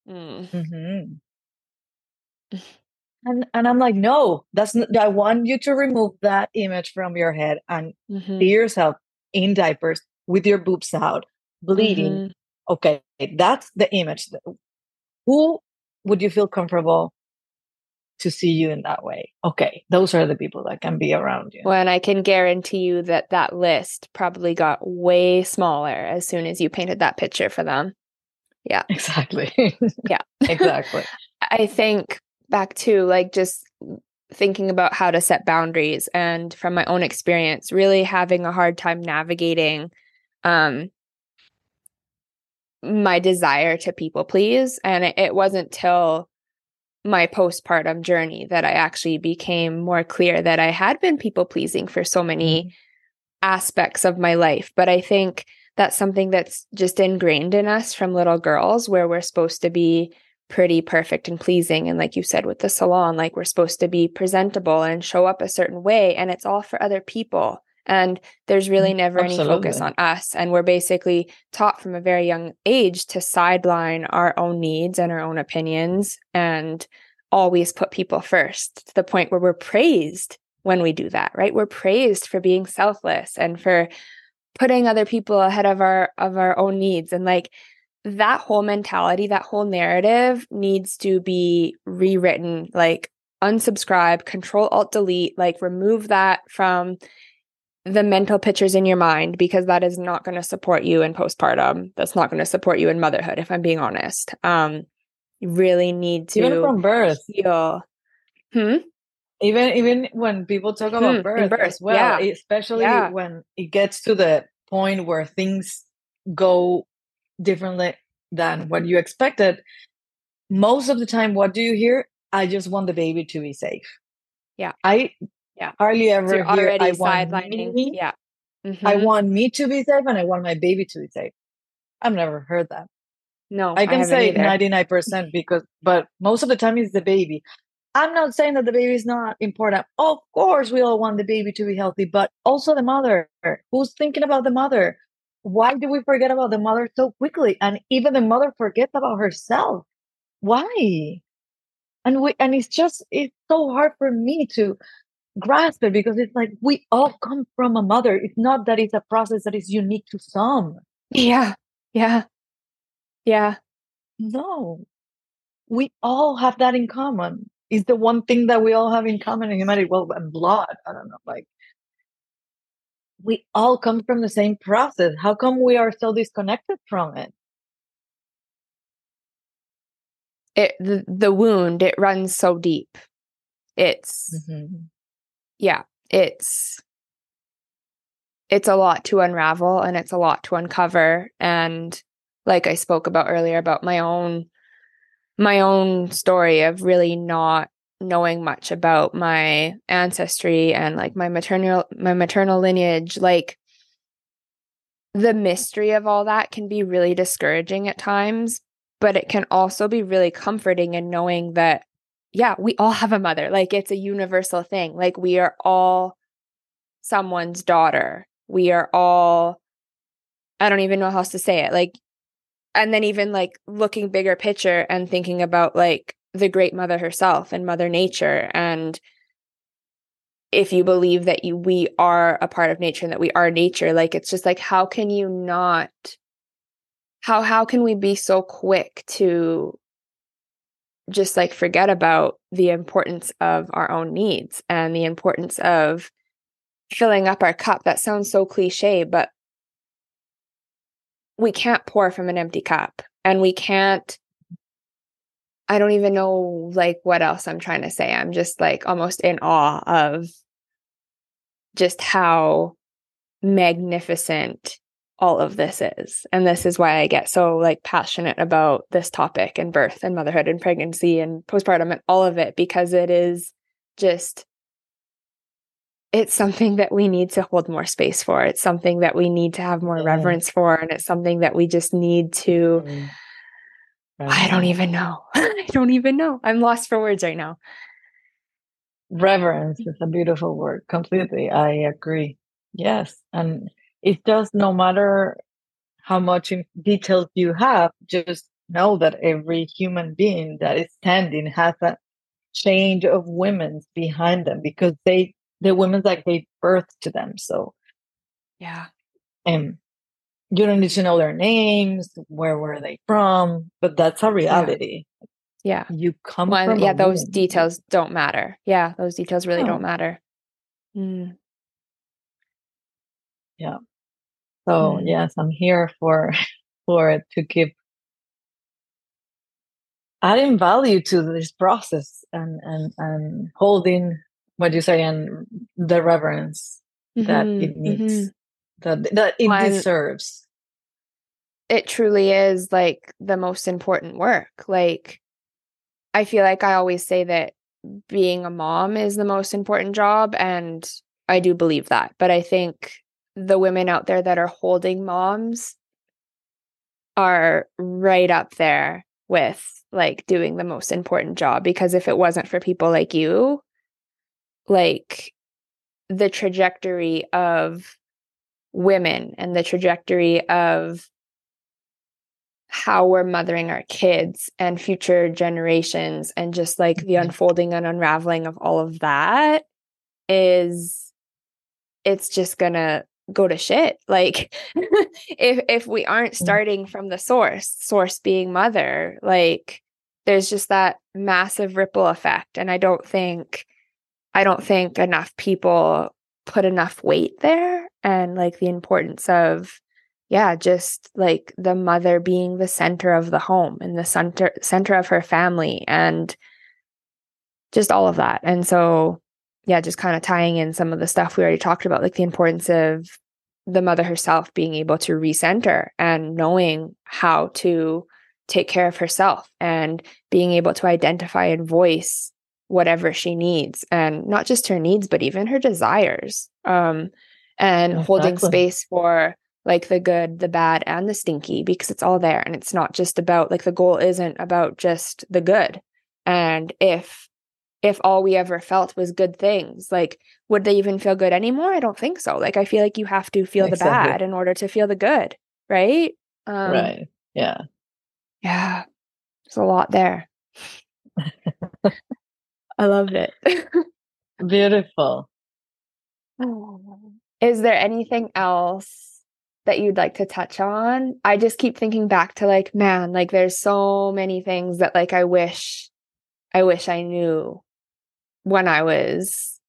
mm. mm-hmm. and and i'm like no that's not, i want you to remove that image from your head and mm-hmm. see yourself in diapers with your boobs out bleeding mm-hmm okay, that's the image. Who would you feel comfortable to see you in that way? Okay, those are the people that can be around you. Well, and I can guarantee you that that list probably got way smaller as soon as you painted that picture for them. Yeah. Exactly. yeah. exactly. I think back to like just thinking about how to set boundaries and from my own experience really having a hard time navigating um my desire to people please. And it, it wasn't till my postpartum journey that I actually became more clear that I had been people pleasing for so many mm-hmm. aspects of my life. But I think that's something that's just ingrained in us from little girls, where we're supposed to be pretty perfect and pleasing. And like you said with the salon, like we're supposed to be presentable and show up a certain way. And it's all for other people. And there's really mm, never Absolutely. any focus on us. And we're basically taught from a very young age to sideline our own needs and our own opinions and always put people first to the point where we're praised when we do that, right? We're praised for being selfless and for putting other people ahead of our of our own needs and like that whole mentality that whole narrative needs to be rewritten like unsubscribe control alt delete like remove that from the mental pictures in your mind because that is not going to support you in postpartum. That's not going to support you in motherhood, if I'm being honest. Um, you really need to even from birth. Feel, hmm. even even when people talk about Hmm, birth, birth, as well, yeah. especially Yeah. when it gets to the point where things go differently than what you expected, most of the time, what do you hear? I just want the baby to be safe. Yeah. I Yeah. hardly So ever you're hear already I sidelining. me, Yeah. I Mhm. want me to be safe, and I want my baby to be safe. I've never heard that. No, I I can haven't say either. 99% because, but most of the time it's the baby. I'm not saying that the baby is not important. Of course, we all want the baby to be healthy, but also the mother. Who's thinking about the mother? Why do we forget about the mother so quickly? And even the mother forgets about herself. Why? And we, and it's just, it's so hard for me to grasp it because it's like we all come from a mother. It's not that it's a process that is unique to some. Yeah. Yeah. Yeah. No, we all have that in common. Is the one thing that we all have in common in humanity. Well, and blood. I don't know. Like we all come from the same process. How come we are so disconnected from it? It the, the wound, it runs so deep. It's Mhm. Yeah, it's it's a lot to unravel and it's a lot to uncover and like I spoke about earlier about my own my own story of really not knowing much about my ancestry and like my maternal my maternal lineage like the mystery of all that can be really discouraging at times but it can also be really comforting in knowing that yeah we all have a mother like it's a universal thing like we are all someone's daughter we are all i don't even know how else to say it like and then even like looking bigger picture and thinking about like the great mother herself and mother nature and if you believe that you we are a part of nature and that we are nature like it's just like how can you not how how can we be so quick to just like forget about the importance of our own needs and the importance of filling up our cup that sounds so cliche but we can't pour from an empty cup and we can't I don't even know like what else I'm trying to say. I'm just like almost in awe of just how magnificent all of this is. And this is why I get so like passionate about this topic and birth and motherhood and pregnancy and postpartum and all of it because it is just it's something that we need to hold more space for. It's something that we need to have more Yeah. reverence for and it's something that we just need to Mm. I don't even know. I don't even know. I'm lost for words right now. Reverence is a beautiful word. Completely. I agree. Yes. And it's does no matter how much details you have, just know that every human being that is standing has a change of women's behind them because they, the women that gave birth to them. So, Yeah. And you don't need to know their names, where were they from, but that's a reality. Yeah. You come Well, from yeah, those womb. details don't matter. Yeah, those details really don't matter. Mm. So Mm. yes, I'm here for for it to keep adding value to this process and and and holding what you say and the reverence that it needs mhm. that that it Well, deserves. It truly is like the most important work. Like, I feel like I always say that being a mom is the most important job. And I do believe that. But I think the women out there that are holding moms are right up there with like doing the most important job because if it wasn't for people like you like the trajectory of women and the trajectory of how we're mothering our kids and future generations and just like the Mhm. unfolding and unraveling of all of that is it's just gonna go to shit. Like if if we aren't mm. starting from the source source being mother like there's just that massive ripple effect. And i don't think i don't think enough people put enough weight there. And like the importance of yeah just like the mother being the center of the home and the center center of her family and just all of that. And so yeah, just kind of tying in some of the stuff we already talked about, like the importance of the mother herself being able to recenter and knowing how to take care of herself and being able to identify and voice whatever she needs and not just her needs but even her desires um and exactly. holding space for like the good the bad and the stinky because it's all there and it's not just about like the goal isn't about just the good and if if all we ever felt was good things like would they even feel good anymore? I don't think so like i feel like you have to feel exactly. the bad in order to feel the good right? Um, right yeah. yeah there's a lot there. I loved it. Beautiful. Is there anything else that you'd like to touch on? I just keep thinking back to like man like there's so many things that like i wish i wish i knew when I was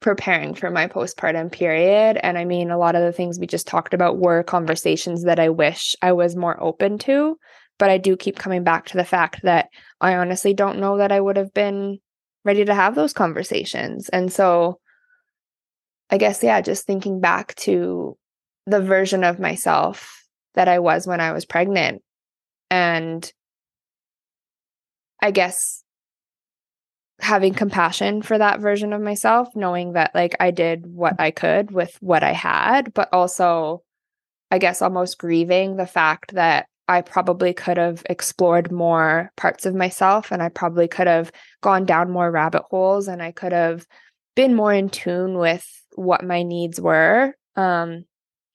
preparing for my postpartum period. And I mean, a lot of the things we just talked about were conversations that I wish I was more open to. But I do keep coming back to the fact that I honestly don't know that I would have been ready to have those conversations. And so I guess, yeah, just thinking back to the version of myself that I was when I was pregnant. And I guess having compassion for that version of myself, knowing that like I did what I could with what I had, but also, I guess, almost grieving the fact that I probably could have explored more parts of myself and I probably could have gone down more rabbit holes and I could have been more in tune with what my needs were. Um,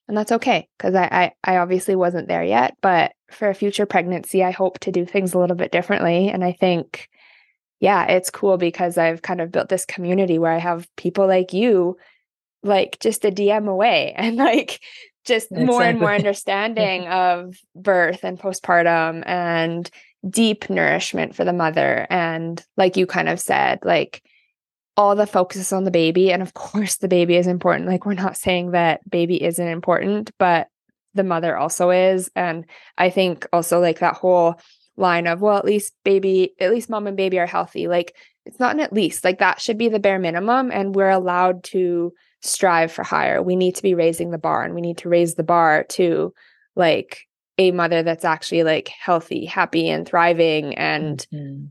and that's okay because I, I I obviously wasn't there yet. But for a future pregnancy, I hope to do things a little bit differently. And I think yeah, it's cool because I've kind of built this community where I have people like you, like just a DM away and like just exactly. more and more understanding of birth and postpartum and deep nourishment for the mother. And like you kind of said, like all the focus is on the baby. And of course, the baby is important. Like, we're not saying that baby isn't important, but the mother also is. And I think also like that whole line of well at least baby at least mom and baby are healthy like it's not an at least like that should be the bare minimum and we're allowed to strive for higher we need to be raising the bar and we need to raise the bar to like a mother that's actually like healthy happy and thriving and mm-hmm.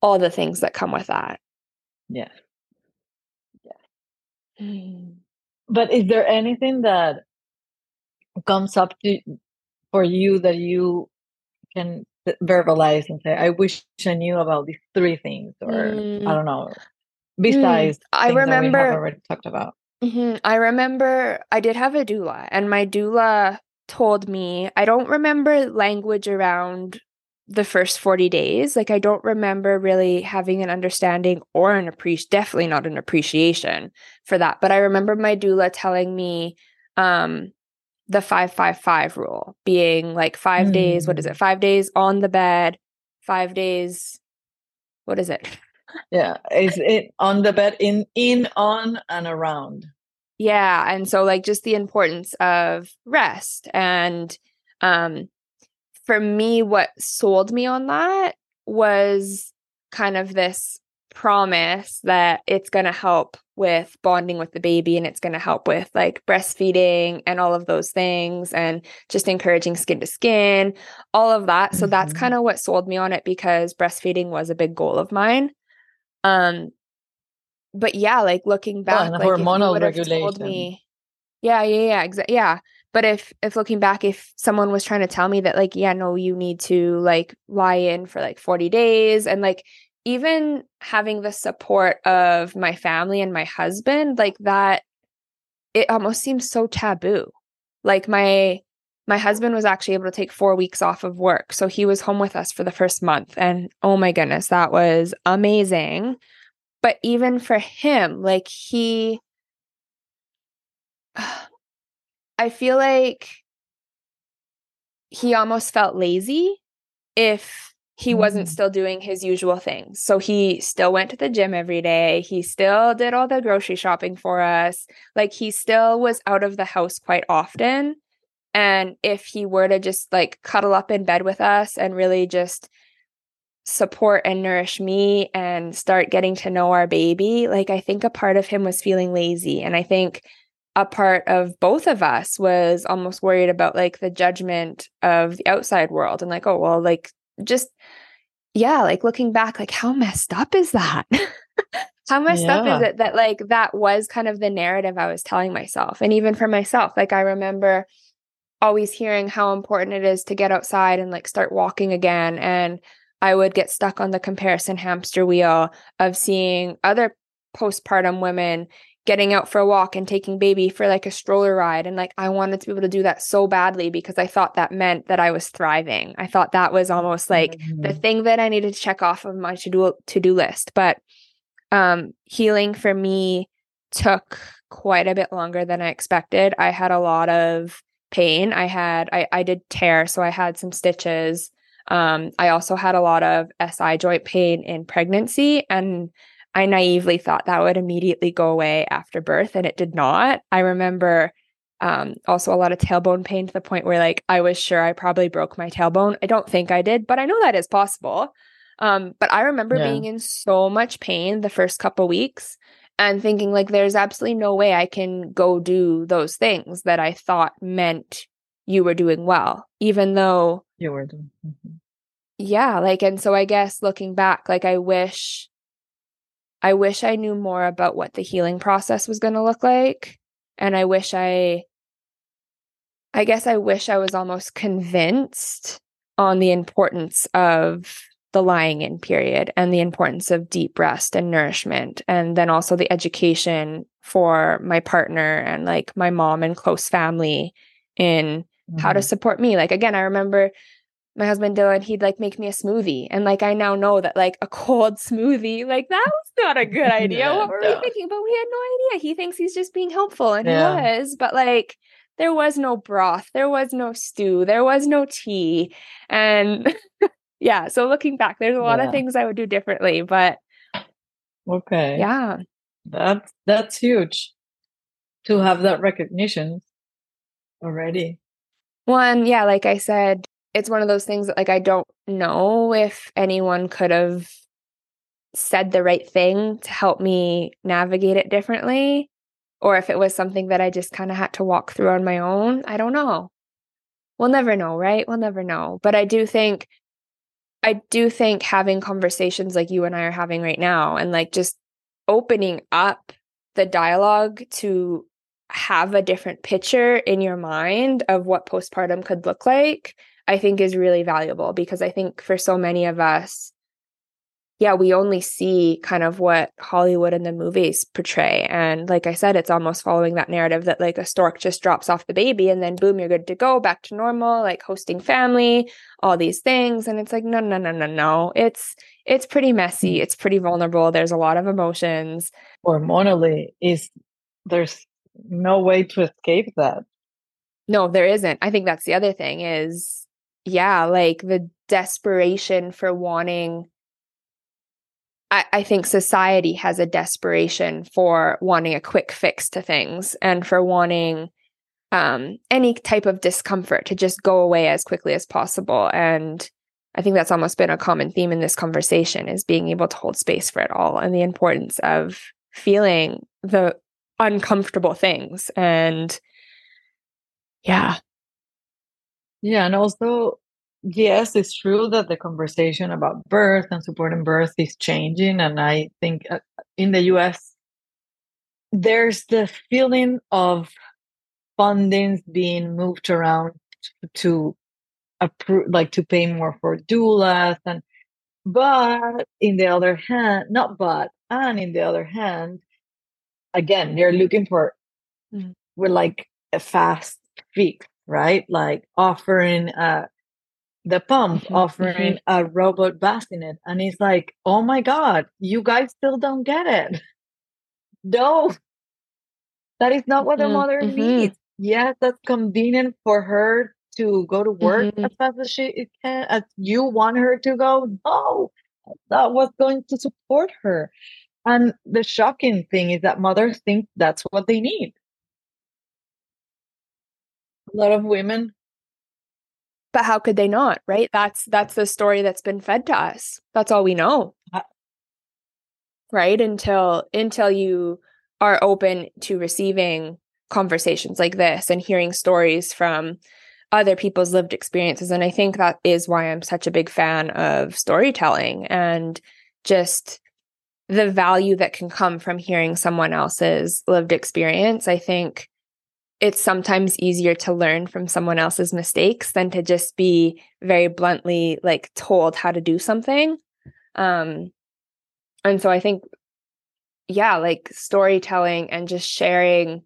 all the things that come with that yeah yeah mm. but is there anything that comes up to for you that you can verbalize and say, I wish I knew about these three things, or mm. I don't know, besides mm. I remember I already talked about. Mm-hmm. I remember I did have a doula, and my doula told me I don't remember language around the first 40 days. Like, I don't remember really having an understanding or an appreciation, definitely not an appreciation for that. But I remember my doula telling me, um, the 555 rule being like 5 mm. days what is it 5 days on the bed 5 days what is it yeah is it on the bed in in on and around yeah and so like just the importance of rest and um for me what sold me on that was kind of this promise that it's going to help with bonding with the baby and it's going to help with like breastfeeding and all of those things and just encouraging skin to skin, all of that. So mm-hmm. that's kind of what sold me on it because breastfeeding was a big goal of mine. Um but yeah, like looking back, like hormonal regulation. Me, yeah, yeah, yeah, exactly. Yeah. But if if looking back, if someone was trying to tell me that like, yeah, no, you need to like lie in for like 40 days and like even having the support of my family and my husband like that it almost seems so taboo. Like my my husband was actually able to take 4 weeks off of work so he was home with us for the first month and oh my goodness that was amazing. But even for him like he I feel like he almost felt lazy if he wasn't mm. still doing his usual things. So he still went to the gym every day. He still did all the grocery shopping for us. Like he still was out of the house quite often. And if he were to just like cuddle up in bed with us and really just support and nourish me and start getting to know our baby, like I think a part of him was feeling lazy. And I think a part of both of us was almost worried about like the judgment of the outside world and like, oh, well, like just, yeah, like looking back, like how messed up is that? how messed yeah. up is it that like that was kind of the narrative I was telling myself? And even for myself, like I remember always hearing how important it is to get outside and like start walking again. And I would get stuck on the comparison hamster wheel of seeing other postpartum women getting out for a walk and taking baby for like a stroller ride and like I wanted to be able to do that so badly because I thought that meant that I was thriving. I thought that was almost like mm-hmm. the thing that I needed to check off of my to-do to-do list. But um healing for me took quite a bit longer than I expected. I had a lot of pain. I had I I did tear, so I had some stitches. Um, I also had a lot of SI joint pain in pregnancy, and I naively thought that would immediately go away after birth, and it did not. I remember um, also a lot of tailbone pain to the point where, like, I was sure I probably broke my tailbone. I don't think I did, but I know that is possible. Um, but I remember yeah. being in so much pain the first couple weeks and thinking like there's absolutely no way I can go do those things that I thought meant you were doing well, even though you were doing. Mm-hmm. Yeah, like and so I guess looking back, like I wish I wish I knew more about what the healing process was going to look like and I wish I I guess I wish I was almost convinced on the importance of the lying in period and the importance of deep rest and nourishment and then also the education for my partner and like my mom and close family in mm-hmm. how to mm-hmm. support me like again i remember my husband Dylan, he'd like make me a smoothie. And like I now know that like a cold smoothie, like that was not a good idea. yeah, what were no. we thinking? But we had no idea. He thinks he's just being helpful and yeah. he was, but like there was no broth, there was no stew, there was no tea. And yeah so looking back there's a lot yeah. of things i would do differently but okay yeah that's that's huge to have that recognition already one yeah like i said it's one of those things that like i don't know if anyone could have said the right thing to help me navigate it differently or if it was something that i just kind of had to walk through on my own i don't know. We'll never know right? We'll never know. But i do think I do think having conversations like you and I are having right now and like just opening up the dialogue to have a different picture in your mind of what postpartum could look like, I think is really valuable because I think for so many of us, yeah, we only see kind of what Hollywood and the movies portray. And like I said, it's almost following that narrative that like a stork just drops off the baby and then boom, you're good to go, back to normal, like hosting family, all these things. And it's like, no, no, no, no, no. It's it's pretty messy. It's pretty vulnerable. There's a lot of emotions. Hormonally is there's no way to escape that. No, there isn't. I think that's the other thing is yeah, like the desperation for wanting I, I think society has a desperation for wanting a quick fix to things and for wanting um, any type of discomfort to just go away as quickly as possible. And I think that's almost been a common theme in this conversation is being able to hold space for it all and the importance of feeling the uncomfortable things. And yeah. Yeah. And also yes, it's true that the conversation about birth and supporting birth is changing. And I think uh, in the US, there's the feeling of fundings being moved around to approve, like to pay more for doulas. And, but in the other hand, not but, and in the other hand, again, they're looking for, mm. we're like a fast fix, right? Like offering a the pump mm-hmm. offering mm-hmm. a robot bassinet and it's like oh my god you guys still don't get it no that is not what the mm-hmm. mother mm-hmm. needs yes that's convenient for her to go to work mm-hmm. as fast as she can as you want her to go no that was going to support her and the shocking thing is that mothers think that's what they need a lot of women But how could they not, right? That's that's the story that's been fed to us. That's all we know. Uh right? Until until you are open to receiving conversations like this and hearing stories from other people's lived experiences. And I think that is why I'm such a big fan of storytelling and just the value that can come from hearing someone else's lived experience. I think it's sometimes easier to learn from someone else's mistakes than to just be very bluntly like told how to do something. Um, and so I think, yeah, like storytelling and just sharing,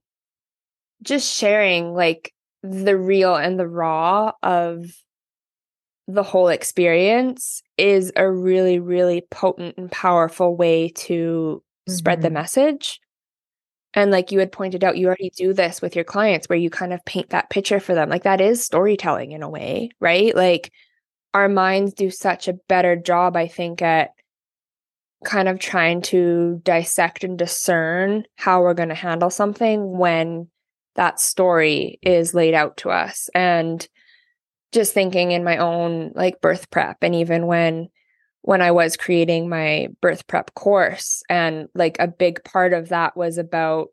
just sharing like the real and the raw of the whole experience is a really, really potent and powerful way to mm-hmm. spread the mm-hmm. message. And like you had pointed out, you already do this with your clients where you kind of paint that picture for them. Like that is storytelling in a way, right? Like our minds do such a better job, I think, at kind of trying to dissect and discern how we're going to handle something when that story is laid out to us. And just thinking in my own like birth prep and even when when I was creating my birth prep course and like a big part of that was about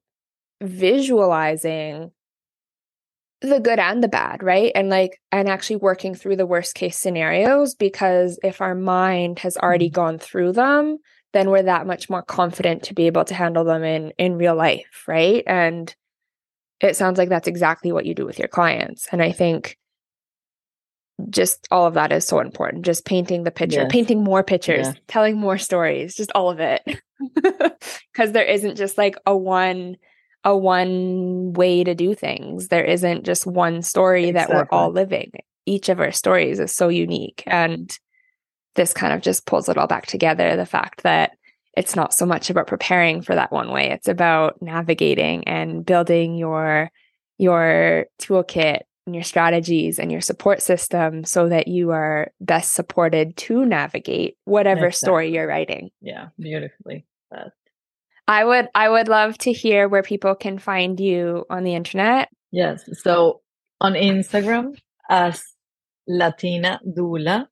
visualizing the good and the bad, right? And like, and actually working through the worst case scenarios because if our mind has already mm-hmm. gone through them, then we're that much more confident to be able to handle them in in real life, right? And it sounds like that's exactly what you do with your clients. And I think just all of that is so important. Just painting the picture, yes. painting more pictures, yeah. telling more stories, just all of it. Cuz there isn't just like a one a one way to do things. There isn't just one story exactly. that we're all living. Each of our stories is so unique and this kind of just pulls it all back together the fact that it's not so much about preparing for that one way. It's about navigating and building your your toolkit and your strategies and your support system so that you are best supported to navigate whatever exactly. story you're writing. Yeah, beautifully. I would I would love to hear where people can find you on the internet. Yes. So on Instagram as Latina Doula.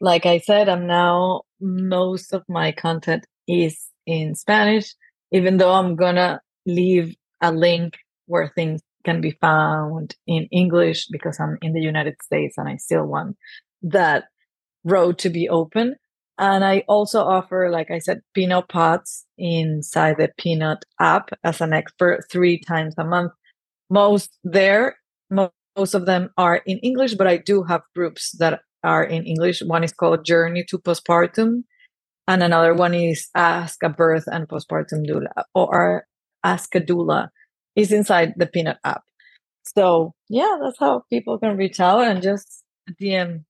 Like I said, I'm now most of my content is in Spanish, even though I'm gonna leave a link where things can be found in English because I'm in the United States and I still want that road to be open. And I also offer, like I said, peanut pods inside the peanut app as an expert three times a month. Most there, most of them are in English, but I do have groups that are in English. One is called Journey to Postpartum, and another one is Ask a Birth and Postpartum Doula or Ask a Doula is inside the Peanut app. So yeah, that's how people can reach out and just DM.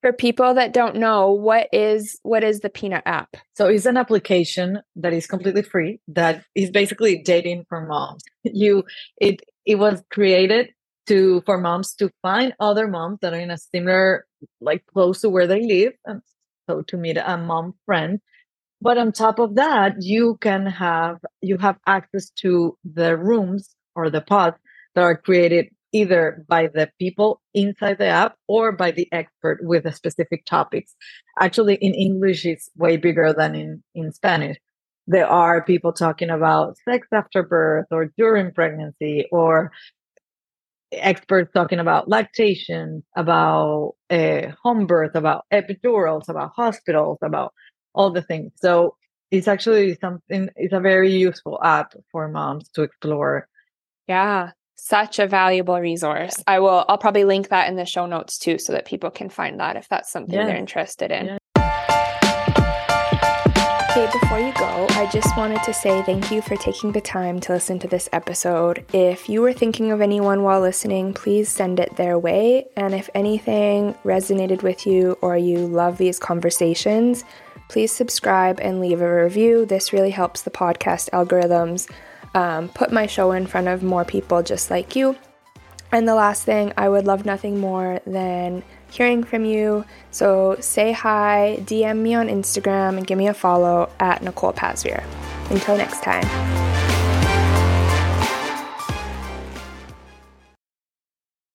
For people that don't know, what is what is the Peanut app? So it's an application that is completely free that is basically dating for moms. You it it was created to for moms to find other moms that are in a similar like close to where they live and so to meet a mom friend but on top of that you can have you have access to the rooms or the pods that are created either by the people inside the app or by the expert with the specific topics. Actually in english it's way bigger than in in spanish. There are people talking about sex after birth or during pregnancy or experts talking about lactation, about uh, home birth, about epidurals, about hospitals, about all the things. So it's actually something, it's a very useful app for moms to explore. Yeah, such a valuable resource. I will, I'll probably link that in the show notes too so that people can find that if that's something yes. they're interested in. Yes. Okay, before you go, I just wanted to say thank you for taking the time to listen to this episode. If you were thinking of anyone while listening, please send it their way. And if anything resonated with you or you love these conversations, please subscribe and leave a review. This really helps the podcast algorithms um, put my show in front of more people just like you. And the last thing, I would love nothing more than hearing from you. So say hi, DM me on Instagram, and give me a follow at Nicole Pasveer. Until next time.